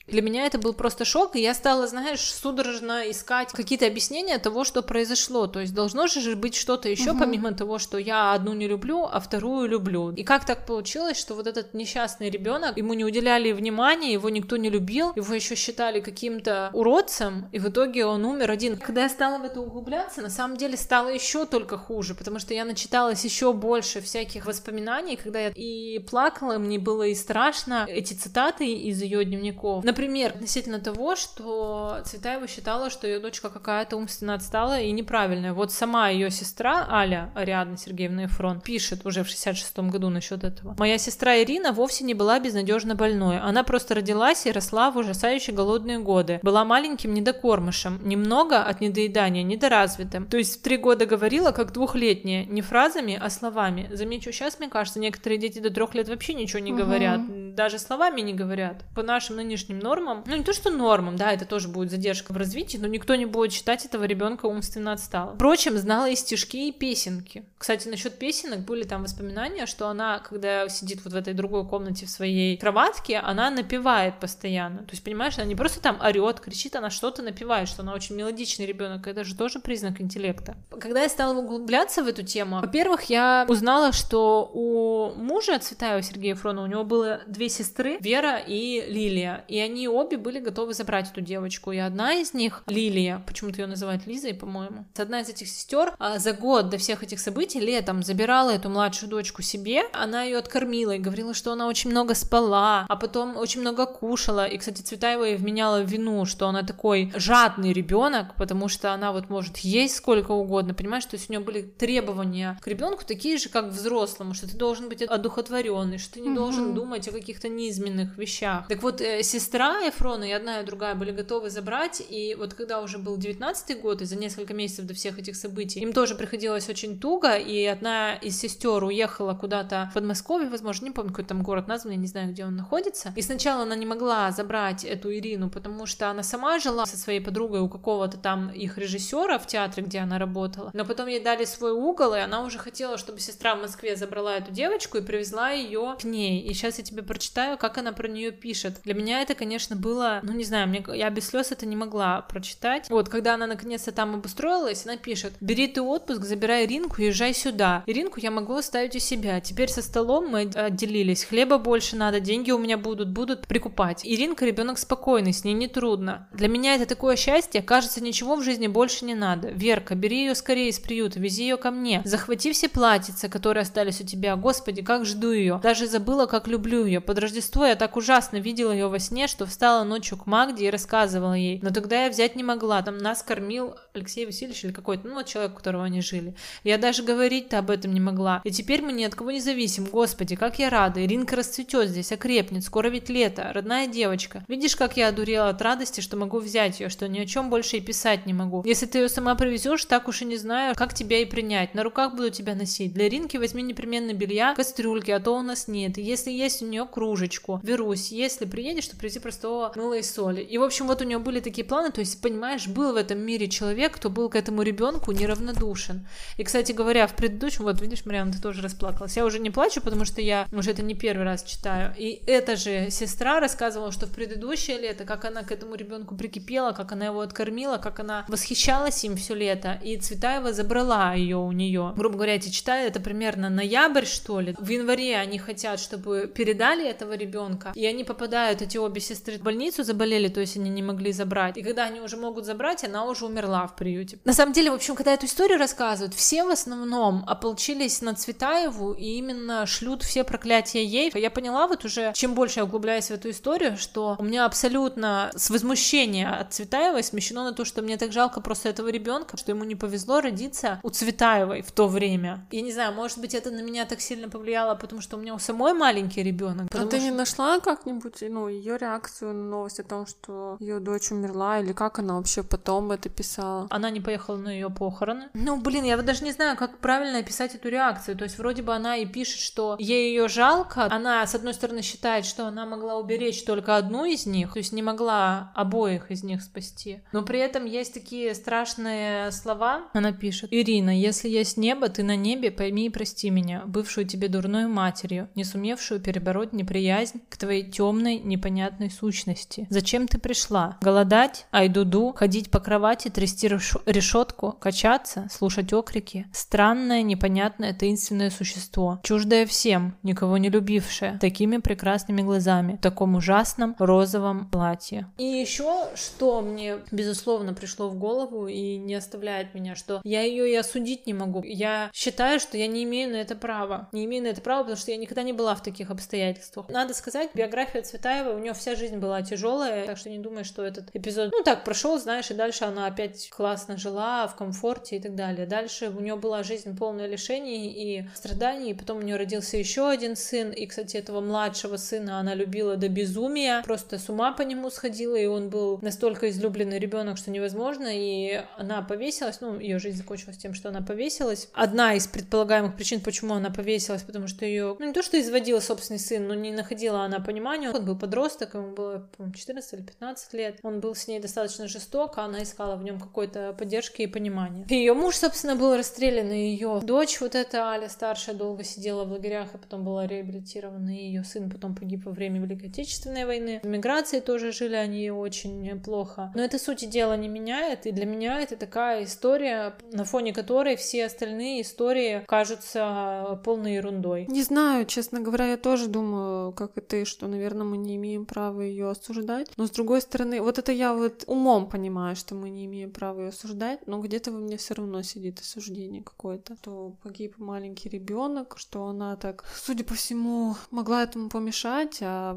Для меня это был просто шок, и я стала, знаешь, судорожно искать какие-то объяснения того, что произошло. То есть должно же быть что-то еще, угу. помимо того, что я одну не люблю, а вторую люблю. И как так получилось, что вот этот несчастный ребенок, ему не уделяли внимания, его никто не любил, его еще считали каким-то уродцем, и в итоге он умер один. Когда я стала в это углубляться, на самом деле стало еще только хуже, потому что я начиталась еще больше всяких воспоминаний, когда я и плакала, мне было и страшно эти цитаты из ее дневников например, относительно того, что Цветаева считала, что ее дочка какая-то умственно отстала и неправильная. Вот сама ее сестра Аля, Ариадна Сергеевна Ефрон, пишет уже в 66-м году насчет этого. Моя сестра Ирина вовсе не была безнадежно больной. Она просто родилась и росла в ужасающе голодные годы. Была маленьким недокормышем, немного от недоедания, недоразвитым. То есть в три года говорила, как двухлетняя, не фразами, а словами. Замечу, сейчас, мне кажется, некоторые дети до трех лет вообще ничего не угу. говорят, даже словами не говорят. По нашим нынешним нормам. Ну, не то, что нормам, да, это тоже будет задержка в развитии, но никто не будет считать этого ребенка умственно отсталым. Впрочем, знала и стишки, и песенки. Кстати, насчет песенок были там воспоминания, что она, когда сидит вот в этой другой комнате в своей кроватке, она напевает постоянно. То есть, понимаешь, она не просто там орет, кричит, она что-то напевает, что она очень мелодичный ребенок. Это же тоже признак интеллекта. Когда я стала углубляться в эту тему, во-первых, я узнала, что у мужа Цветаева Сергея Фрона у него было две сестры, Вера и Лилия, и они они обе были готовы забрать эту девочку. И одна из них, Лилия, почему-то ее называют Лизой, по-моему, одна из этих сестер а, за год до всех этих событий летом забирала эту младшую дочку себе. Она ее откормила и говорила, что она очень много спала, а потом очень много кушала. И, кстати, Цветаева ей вменяла в вину, что она такой жадный ребенок, потому что она вот может есть сколько угодно, понимаешь? То есть у нее были требования к ребенку такие же, как взрослому, что ты должен быть одухотворенный, что ты не угу. должен думать о каких-то низменных вещах. Так вот, э, сестра сестра Эфрона и одна и другая были готовы забрать, и вот когда уже был девятнадцатый год, и за несколько месяцев до всех этих событий, им тоже приходилось очень туго, и одна из сестер уехала куда-то в Подмосковье, возможно, не помню, какой там город назван, я не знаю, где он находится, и сначала она не могла забрать эту Ирину, потому что она сама жила со своей подругой у какого-то там их режиссера в театре, где она работала, но потом ей дали свой угол, и она уже хотела, чтобы сестра в Москве забрала эту девочку и привезла ее к ней, и сейчас я тебе прочитаю, как она про нее пишет. Для меня это, конечно, конечно, было, ну не знаю, мне, я без слез это не могла прочитать. Вот, когда она наконец-то там обустроилась, она пишет, бери ты отпуск, забирай Иринку, езжай сюда. Иринку я могу оставить у себя. Теперь со столом мы отделились, хлеба больше надо, деньги у меня будут, будут прикупать. Иринка ребенок спокойный, с ней не трудно. Для меня это такое счастье, кажется, ничего в жизни больше не надо. Верка, бери ее скорее из приюта, вези ее ко мне. Захвати все платьица, которые остались у тебя. Господи, как жду ее. Даже забыла, как люблю ее. Под Рождество я так ужасно видела ее во сне, что встала ночью к Магде и рассказывала ей. Но тогда я взять не могла. Там нас кормил Алексей Васильевич или какой-то, ну, человек, у которого они жили. Я даже говорить-то об этом не могла. И теперь мы ни от кого не зависим. Господи, как я рада. Иринка расцветет здесь, окрепнет. Скоро ведь лето. Родная девочка. Видишь, как я одурела от радости, что могу взять ее, что ни о чем больше и писать не могу. Если ты ее сама привезешь, так уж и не знаю, как тебя и принять. На руках буду тебя носить. Для Иринки возьми непременно белья, кастрюльки, а то у нас нет. И если есть у нее кружечку, Верусь, если приедешь, то привези простого мыла и соли. И, в общем, вот у нее были такие планы, то есть, понимаешь, был в этом мире человек, кто был к этому ребенку неравнодушен. И, кстати говоря, в предыдущем, вот видишь, Мариам, ты тоже расплакалась. Я уже не плачу, потому что я уже это не первый раз читаю. И эта же сестра рассказывала, что в предыдущее лето, как она к этому ребенку прикипела, как она его откормила, как она восхищалась им все лето. И Цветаева забрала ее у нее. Грубо говоря, эти читаю, это примерно ноябрь, что ли. В январе они хотят, чтобы передали этого ребенка, и они попадают, эти обе сестры, в больницу, заболели, то есть они не могли забрать. И когда они уже могут забрать, она уже умерла в приюте. На самом деле, в общем, когда эту историю рассказывают, все в основном ополчились на Цветаеву и именно шлют все проклятия ей. Я поняла вот уже, чем больше я углубляюсь в эту историю, что у меня абсолютно с возмущения от Цветаевой смещено на то, что мне так жалко просто этого ребенка, что ему не повезло родиться у Цветаевой в то время. Я не знаю, может быть, это на меня так сильно повлияло, потому что у меня у самой маленький ребенок. А ты что... не нашла как-нибудь, ну, ее реакцию на новость о том, что ее дочь умерла, или как она вообще потом это писала? Она не поехала на ее похороны. Ну, блин, я вот даже не знаю, как правильно описать эту реакцию. То есть вроде бы она и пишет, что ей ее жалко. Она, с одной стороны, считает, что она могла уберечь только одну из них, то есть не могла обоих из них спасти. Но при этом есть такие страшные слова. Она пишет. Ирина, если есть небо, ты на небе, пойми и прости меня, бывшую тебе дурной матерью, не сумевшую перебороть неприязнь к твоей темной, непонятной сущности. Зачем ты пришла? Голодать? Айдуду? Ходить по кровати, трясти решетку? Качаться? Слушать окрики? Странное, непонятное, таинственное существо, чуждое всем, никого не любившее, такими прекрасными глазами, в таком ужасном розовом платье. И еще, что мне, безусловно, пришло в голову и не оставляет меня, что я ее и осудить не могу. Я считаю, что я не имею на это права. Не имею на это права, потому что я никогда не была в таких обстоятельствах. Надо сказать, биография Цветаева, у нее вся жизнь была тяжелая, так что не думаю, что этот эпизод, ну так, прошел, знаешь, и дальше она опять классно жила, в комфорте и так далее. Дальше у нее была жизнь полная лишений и страданий, и потом у нее родился еще один сын, и, кстати, этого младшего сына она любила до безумия, просто с ума по нему сходила, и он был настолько излюбленный ребенок, что невозможно, и она повесилась, ну, ее жизнь закончилась тем, что она повесилась. Одна из предполагаемых причин, почему она повесилась, потому что ее, ну, не то, что изводил собственный сын, но не находила она понимания. Он был подросток, ему было, по 14 или 15 лет. Он был с ней достаточно жесток, а она искала в нем какой-то поддержки и понимания. Ее муж, собственно, был расстрелян, и ее дочь, вот эта Аля старшая, долго сидела в лагерях, и потом была реабилитирована, и ее сын потом погиб во время Великой Отечественной войны. В миграции тоже жили они очень плохо. Но это сути дела не меняет, и для меня это такая история, на фоне которой все остальные истории кажутся полной ерундой. Не знаю, честно говоря, я тоже думаю, как и ты, что, наверное, мы не имеем права ее осуждать. Но с другой стороны, вот это я вот умом понимаю, что мы не имеем права ее осуждать, но где-то во мне все равно сидит осуждение какое-то. То погиб маленький ребенок, что она так, судя по всему, могла этому помешать, а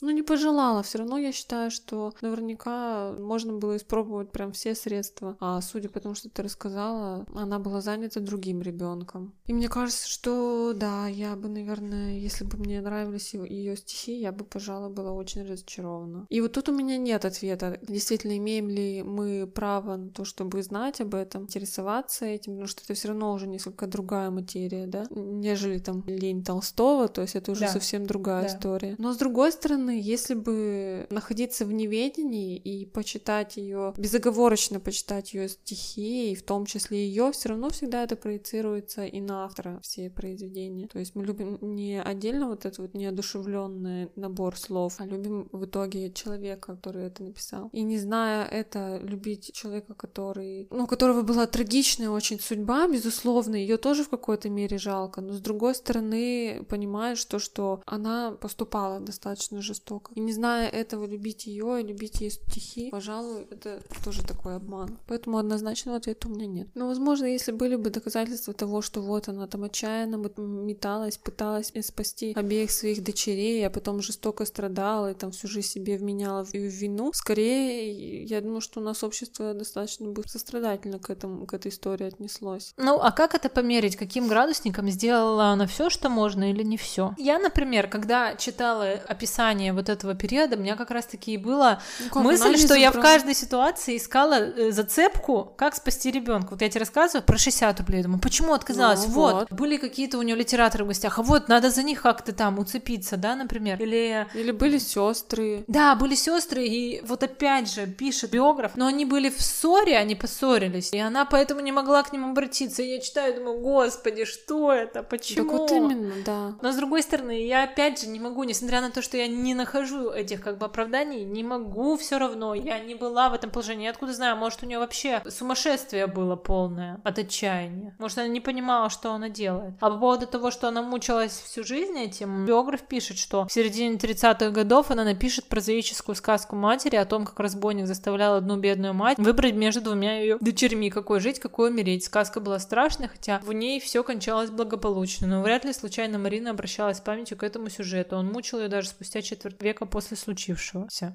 ну не пожелала. Все равно я считаю, что наверняка можно было испробовать прям все средства. А судя по тому, что ты рассказала, она была занята другим ребенком. И мне кажется, что да, я бы, наверное, если бы мне нравились ее стихи, я бы, пожалуй, была очень разочарована. И вот тут у меня нет ответа. Действительно, имеем ли мы право на то, чтобы знать об этом, интересоваться этим, потому что это все равно уже несколько другая материя, да, нежели там лень Толстого, то есть это уже да. совсем другая да. история. Но с другой стороны, если бы находиться в неведении и почитать ее, безоговорочно почитать ее стихи, и в том числе ее, все равно всегда это проецируется и на автора все произведения. То есть мы любим не отдельно вот этот вот неодушевленный набор слов, а любим в итоге человека, который это написал. И не зная это, любить человека, который, ну, у которого была трагичная очень судьба, безусловно, ее тоже в какой-то мере жалко, но с другой стороны понимаешь то, что она поступала достаточно жестоко. И не зная этого, любить ее и любить ее стихи, пожалуй, это тоже такой обман. Поэтому однозначного ответа у меня нет. Но, возможно, если были бы доказательства того, что вот она там отчаянно металась, пыталась спасти обеих своих дочерей, а потом жестоко страдала и там всю жизнь себе вменяла в вину, скорее, я думаю, что у нас общество достаточно бы сострадательно к этому, к этой истории отнеслось. Ну, а как это померить? Каким градусником сделала она все, что можно или не все? Я, например, когда читала описание вот этого периода, у меня как раз-таки и была ну, мысль, что я в каждой ситуации искала э, зацепку, как спасти ребенка. Вот я тебе рассказываю про 60 рублей, думаю, почему отказалась? Ну, вот. вот, были какие-то у нее литераторы в гостях, а вот надо за них как-то там уцепиться, да, например. Или... Или были сестры. Да, были сестры, и вот опять же пишет биограф, но они были в ссоре, они поссорились, и она поэтому не могла к ним обратиться. И я читаю, думаю, господи, что это, почему? Так вот именно, да. Но с другой стороны, я опять же не могу, несмотря на то, что я не нахожу этих как бы оправданий, не могу все равно, я не была в этом положении. Я откуда знаю, может у нее вообще сумасшествие было полное от отчаяния. Может она не понимала, что она делает. А по поводу того, что она мучилась всю жизнь этим, биограф пишет, что в середине 30-х годов она напишет прозаическую сказку матери о том, как разбойник заставлял одну бедную мать выбрать между двумя ее дочерьми, какой жить, какой умереть. Сказка была страшной, хотя в ней все кончалось благополучно, но вряд ли случайно Марина обращалась с памятью к этому сюжету. Он мучил ее даже спустя четверть века после случившегося.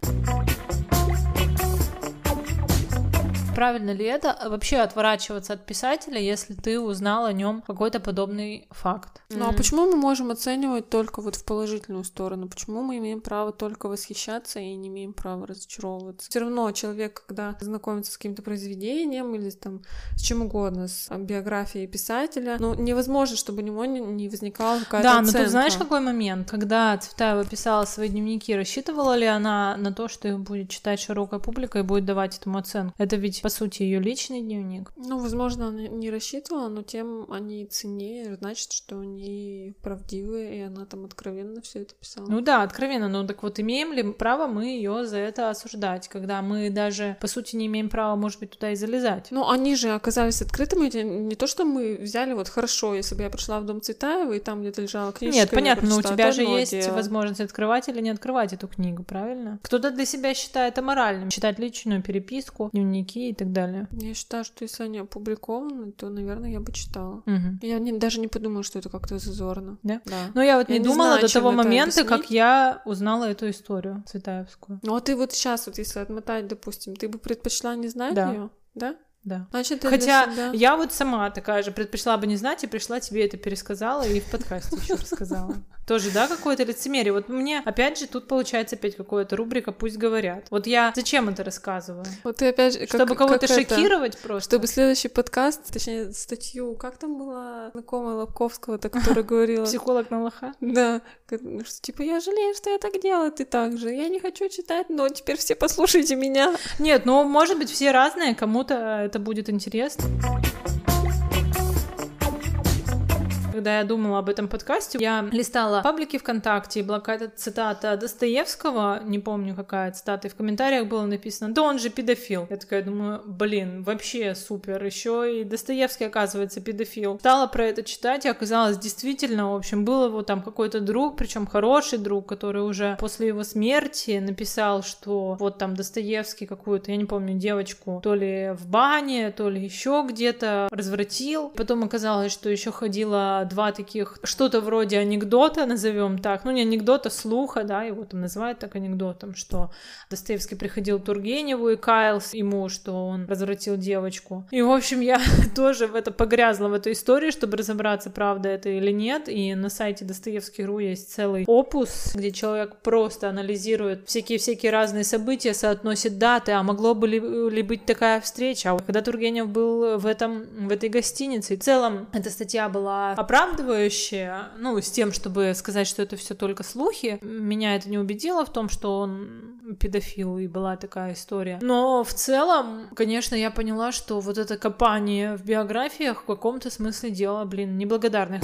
Правильно ли это а, вообще отворачиваться от писателя, если ты узнал о нем какой-то подобный факт? Ну а почему мы можем оценивать только вот в положительную сторону? Почему мы имеем право только восхищаться и не имеем права разочаровываться? Все равно человек, когда знакомится с каким-то произведением или там с чем угодно, с биографией писателя, ну невозможно, чтобы у него не возникала какая-то Да, оценка. но ты знаешь, какой момент? Когда Цветаева писала свои дневники, рассчитывала ли она на то, что их будет читать широкая публика и будет давать этому оценку? Это ведь, по сути, ее личный дневник. Ну, возможно, она не рассчитывала, но тем они ценнее, значит, что они правдивые, и она там откровенно все это писала. Ну да, откровенно. Ну так вот, имеем ли право мы ее за это осуждать, когда мы даже, по сути, не имеем права, может быть, туда и залезать? Ну, они же оказались открытыми. Не то, что мы взяли вот хорошо, если бы я пришла в дом Цветаева, и там где-то лежала книжка. Нет, понятно, но у тебя же есть дело. возможность открывать или не открывать эту книгу, правильно? Кто-то для себя считает аморальным, читать личную переписку, дневники и так далее. Я считаю, что если они опубликованы, то, наверное, я бы читала. Угу. Я не, даже не подумала, что это как-то зазорно. Да? Да. Но я вот я не, не думала знаю, до того момента, объяснить. как я узнала эту историю Цветаевскую. Ну а ты вот сейчас, вот если отмотать, допустим, ты бы предпочла не знать да. ее? Да? Да. Значит, Хотя себя... я вот сама такая же предпочла бы не знать и пришла тебе это пересказала и в подкасте еще рассказала. Тоже, да, какое-то лицемерие. Вот мне, опять же, тут получается опять какая-то рубрика «Пусть говорят». Вот я зачем это рассказываю? Вот ты опять же... Чтобы кого-то шокировать это, просто? Чтобы следующий подкаст, точнее, статью, как там была знакомая Лобковского-то, которая говорила... Психолог на лоха? Да. Что, типа, я жалею, что я так делаю, ты так же. Я не хочу читать, но теперь все послушайте меня. Нет, ну, может быть, все разные, кому-то это будет интересно когда я думала об этом подкасте, я листала паблики ВКонтакте, и была какая-то цитата Достоевского, не помню какая цитата, и в комментариях было написано, да он же педофил. Я такая думаю, блин, вообще супер, еще и Достоевский, оказывается, педофил. Стала про это читать, и оказалось, действительно, в общем, был его там какой-то друг, причем хороший друг, который уже после его смерти написал, что вот там Достоевский какую-то, я не помню, девочку то ли в бане, то ли еще где-то развратил. Потом оказалось, что еще ходила два таких, что-то вроде анекдота, назовем так, ну не анекдота, слуха, да, его там называют так анекдотом, что Достоевский приходил Тургеневу и каялся ему, что он развратил девочку. И, в общем, я тоже в это погрязла, в эту историю, чтобы разобраться, правда это или нет, и на сайте Достоевский.ру есть целый опус, где человек просто анализирует всякие-всякие разные события, соотносит даты, а могло бы ли, ли быть такая встреча, а когда Тургенев был в этом, в этой гостинице, в целом эта статья была оправдана, оправдывающее, ну, с тем, чтобы сказать, что это все только слухи. Меня это не убедило в том, что он педофил, и была такая история. Но в целом, конечно, я поняла, что вот это копание в биографиях в каком-то смысле дело, блин, неблагодарных.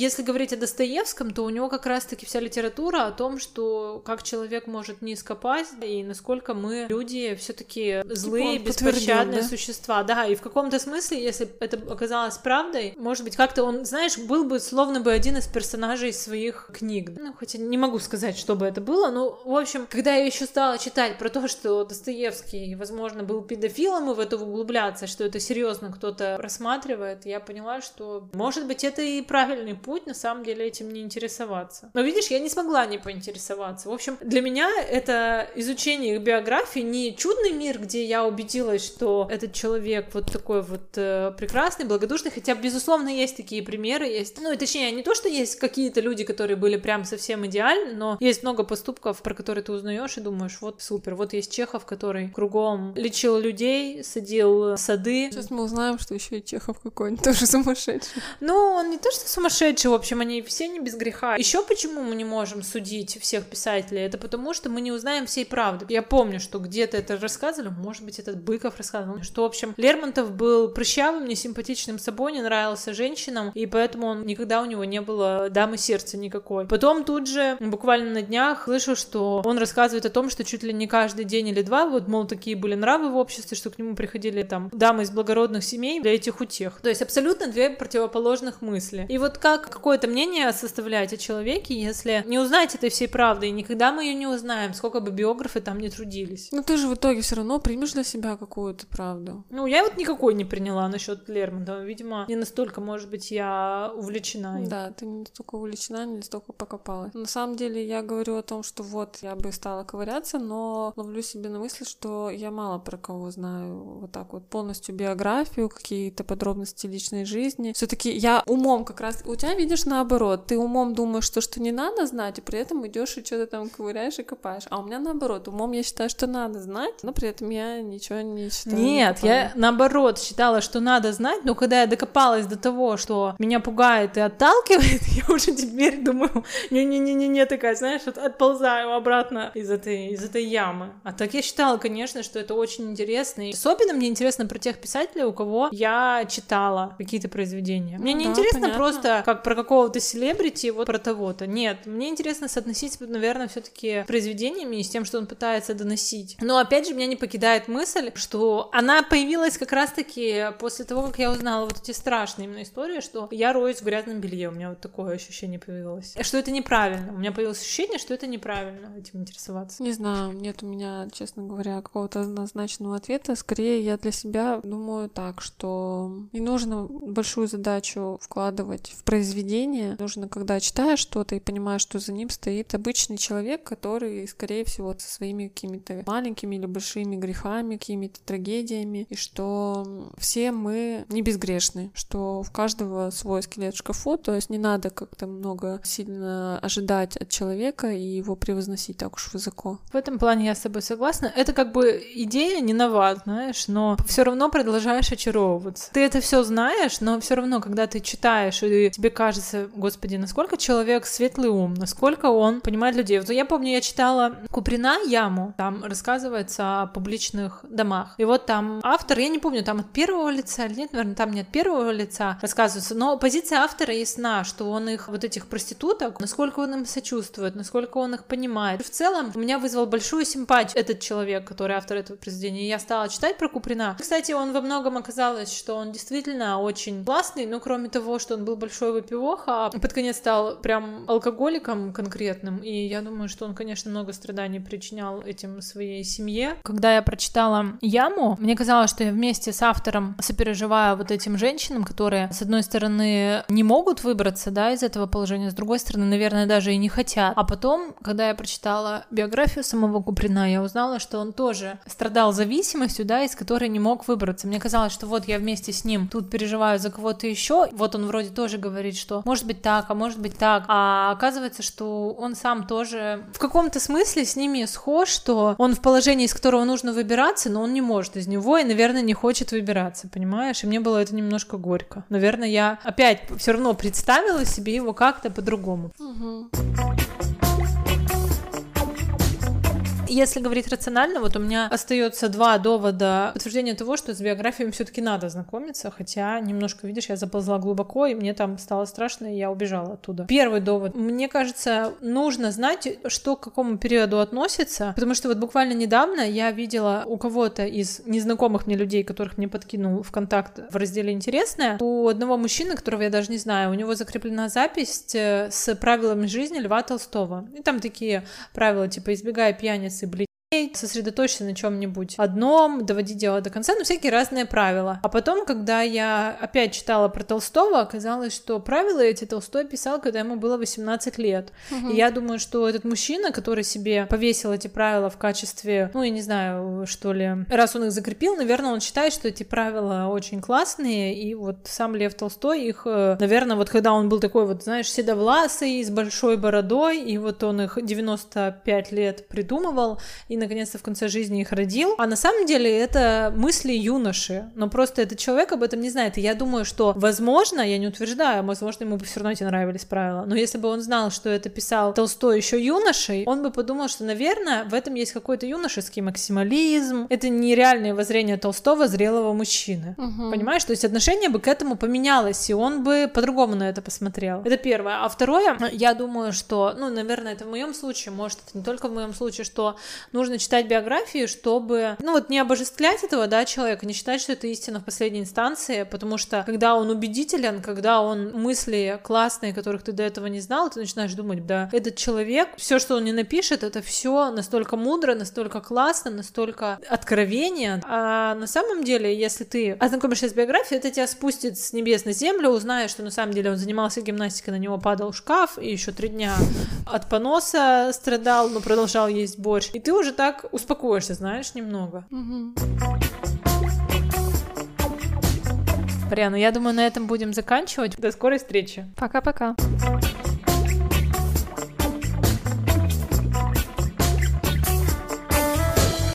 Если говорить о Достоевском, то у него как раз-таки вся литература о том, что как человек может низко пасть, и насколько мы, люди, все таки злые, типа беспощадные да? существа. Да, и в каком-то смысле, если это оказалось правдой, может быть, как-то он, знаешь, был бы словно бы один из персонажей своих книг. Ну, хотя не могу сказать, что бы это было, но, в общем, когда я еще стала читать про то, что Достоевский, возможно, был педофилом, и в это углубляться, что это серьезно кто-то рассматривает, я поняла, что, может быть, это и правильный путь, путь на самом деле этим не интересоваться. Но видишь, я не смогла не поинтересоваться. В общем, для меня это изучение их биографии не чудный мир, где я убедилась, что этот человек вот такой вот э, прекрасный, благодушный, хотя, безусловно, есть такие примеры, есть, ну, и точнее, не то, что есть какие-то люди, которые были прям совсем идеальны, но есть много поступков, про которые ты узнаешь и думаешь, вот супер, вот есть Чехов, который кругом лечил людей, садил сады. Сейчас мы узнаем, что еще и Чехов какой-нибудь тоже сумасшедший. Ну, он не то, что сумасшедший, в общем, они все не без греха. Еще почему мы не можем судить всех писателей? Это потому, что мы не узнаем всей правды. Я помню, что где-то это рассказывали, может быть, этот Быков рассказывал, что, в общем, Лермонтов был прыщавым, несимпатичным собой, не нравился женщинам, и поэтому он никогда у него не было дамы сердца никакой. Потом тут же, буквально на днях, слышу, что он рассказывает о том, что чуть ли не каждый день или два, вот, мол, такие были нравы в обществе, что к нему приходили там дамы из благородных семей для этих утех. То есть абсолютно две противоположных мысли. И вот как какое-то мнение составлять о человеке, если не узнать этой всей правды, и никогда мы ее не узнаем, сколько бы биографы там не трудились. Но ты же в итоге все равно примешь для себя какую-то правду. Ну, я вот никакой не приняла насчет Лермонтова. Видимо, не настолько, может быть, я увлечена. Им. Да, ты не настолько увлечена, не настолько покопалась. На самом деле, я говорю о том, что вот я бы стала ковыряться, но ловлю себе на мысли, что я мало про кого знаю вот так вот полностью биографию, какие-то подробности личной жизни. Все-таки я умом как раз... У тебя, видишь, наоборот. Ты умом думаешь, что, что не надо знать, и при этом идешь и что-то там ковыряешь и копаешь. А у меня наоборот. Умом я считаю, что надо знать, но при этом я ничего не считаю. Нет, не я наоборот считала, что надо знать, но когда я докопалась до того, что меня пугает и отталкивает, я уже теперь думаю, не-не-не-не, такая, знаешь, вот отползаю обратно из этой, из этой ямы. А так я считала, конечно, что это очень интересно. И особенно мне интересно про тех писателей, у кого я читала какие-то произведения. Мне Ну не да, интересно понятно. просто как про какого-то селебрити, вот про того-то. Нет, мне интересно соотносить, наверное, все-таки произведениями и с тем, что он пытается доносить. Но опять же, меня не покидает мысль, что она появилась как раз-таки после того, как я узнала вот эти страшные именно истории, что я роюсь в грязном белье. У меня вот такое ощущение появилось. Что это неправильно. У меня появилось ощущение, что это неправильно этим интересоваться. Не знаю, нет у меня, честно говоря, какого-то однозначного ответа. Скорее, я для себя думаю так, что не нужно большую задачу вкладывать в произведение. Нужно, когда читаешь что-то и понимаешь, что за ним стоит обычный человек, который, скорее всего, со своими какими-то маленькими или большими грехами, какими-то трагедиями, и что все мы не безгрешны, что у каждого свой скелет в шкафу, то есть не надо как-то много сильно ожидать от человека и его превозносить так уж высоко. В этом плане я с тобой согласна. Это как бы идея не нова, знаешь, но все равно продолжаешь очаровываться. Ты это все знаешь, но все равно, когда ты читаешь, и тебе кажется, господи, насколько человек светлый ум, насколько он понимает людей. Вот я помню, я читала Куприна Яму, там рассказывается о публичных домах. И вот там автор, я не помню, там от первого лица или нет, наверное, там не от первого лица рассказывается, но позиция автора ясна, что он их, вот этих проституток, насколько он им сочувствует, насколько он их понимает. В целом, у меня вызвал большую симпатию этот человек, который автор этого произведения. Я стала читать про Куприна. Кстати, он во многом оказалось, что он действительно очень классный, но кроме того, что он был большой выпивоха, под конец стал прям алкоголиком конкретным, и я думаю, что он, конечно, много страданий причинял этим своей семье. Когда я прочитала «Яму», мне казалось, что я вместе с автором сопереживаю вот этим женщинам, которые, с одной стороны, не могут выбраться, да, из этого положения, с другой стороны, наверное, даже и не хотят. А потом, когда я прочитала биографию самого Куприна, я узнала, что он тоже страдал зависимостью, да, из которой не мог выбраться. Мне казалось, что вот я вместе с ним тут переживаю за кого-то еще, вот он вроде тоже говорит, что может быть так, а может быть так, а оказывается, что он сам тоже в каком-то смысле с ними схож, что он в положении, из которого нужно выбираться, но он не может из него и, наверное, не хочет выбираться, понимаешь? И мне было это немножко горько. Наверное, я опять все равно представила себе его как-то по-другому. Если говорить рационально, вот у меня остается два довода подтверждения того, что с биографиями все-таки надо знакомиться, хотя немножко, видишь, я заползла глубоко, и мне там стало страшно, и я убежала оттуда. Первый довод. Мне кажется, нужно знать, что к какому периоду относится, потому что вот буквально недавно я видела у кого-то из незнакомых мне людей, которых мне подкинул ВКонтакт в разделе «Интересное», у одного мужчины, которого я даже не знаю, у него закреплена запись э, с правилами жизни Льва Толстого. И там такие правила, типа «избегай пьяниц и блядей», сосредоточься на чем-нибудь одном, доводи дело до конца, ну, всякие разные правила. А потом, когда я опять читала про Толстого, оказалось, что правила эти Толстой писал, когда ему было 18 лет. И я думаю, что этот мужчина, который себе повесил эти правила в качестве, ну, я не знаю, что ли, раз он их закрепил, наверное, он считает, что эти правила очень классные, и вот сам Лев Толстой их, э, наверное, вот когда он был такой вот, знаешь, седовласый, с большой бородой, и вот он их 95 лет придумывал, и наконец-то в конце жизни их родил. А на самом деле это мысли юноши, но просто этот человек об этом не знает. И я думаю, что, возможно, я не утверждаю, возможно, ему бы все равно эти нравились правила, но если бы он знал, что это писал Толстой еще юношей, он бы подумал, что, наверное, в этом есть какой-то юношеский максимализм. Это нереальное воззрение Толстого зрелого мужчины. Мгм. Понимаешь? То есть отношение бы к этому поменялось, и он бы по-другому на это посмотрел. Это первое. А второе, я думаю, что, ну, наверное, это в моем случае, может, это не только в моем случае, что нужно нужно читать биографии, чтобы, ну вот не обожествлять этого, да, человека, не считать, что это истина в последней инстанции, потому что когда он убедителен, когда он мысли классные, которых ты до этого не знал, ты начинаешь думать, да, этот человек, все, что он не напишет, это все настолько мудро, настолько классно, настолько откровение. А на самом деле, если ты ознакомишься с биографией, это тебя спустит с небес на землю, узнаешь, что на самом деле он занимался гимнастикой, на него падал шкаф, и еще три дня от поноса страдал, но продолжал есть борщ. И ты уже так успокоишься, знаешь, немного. Угу. Марьяна, я думаю, на этом будем заканчивать. До скорой встречи. Пока-пока.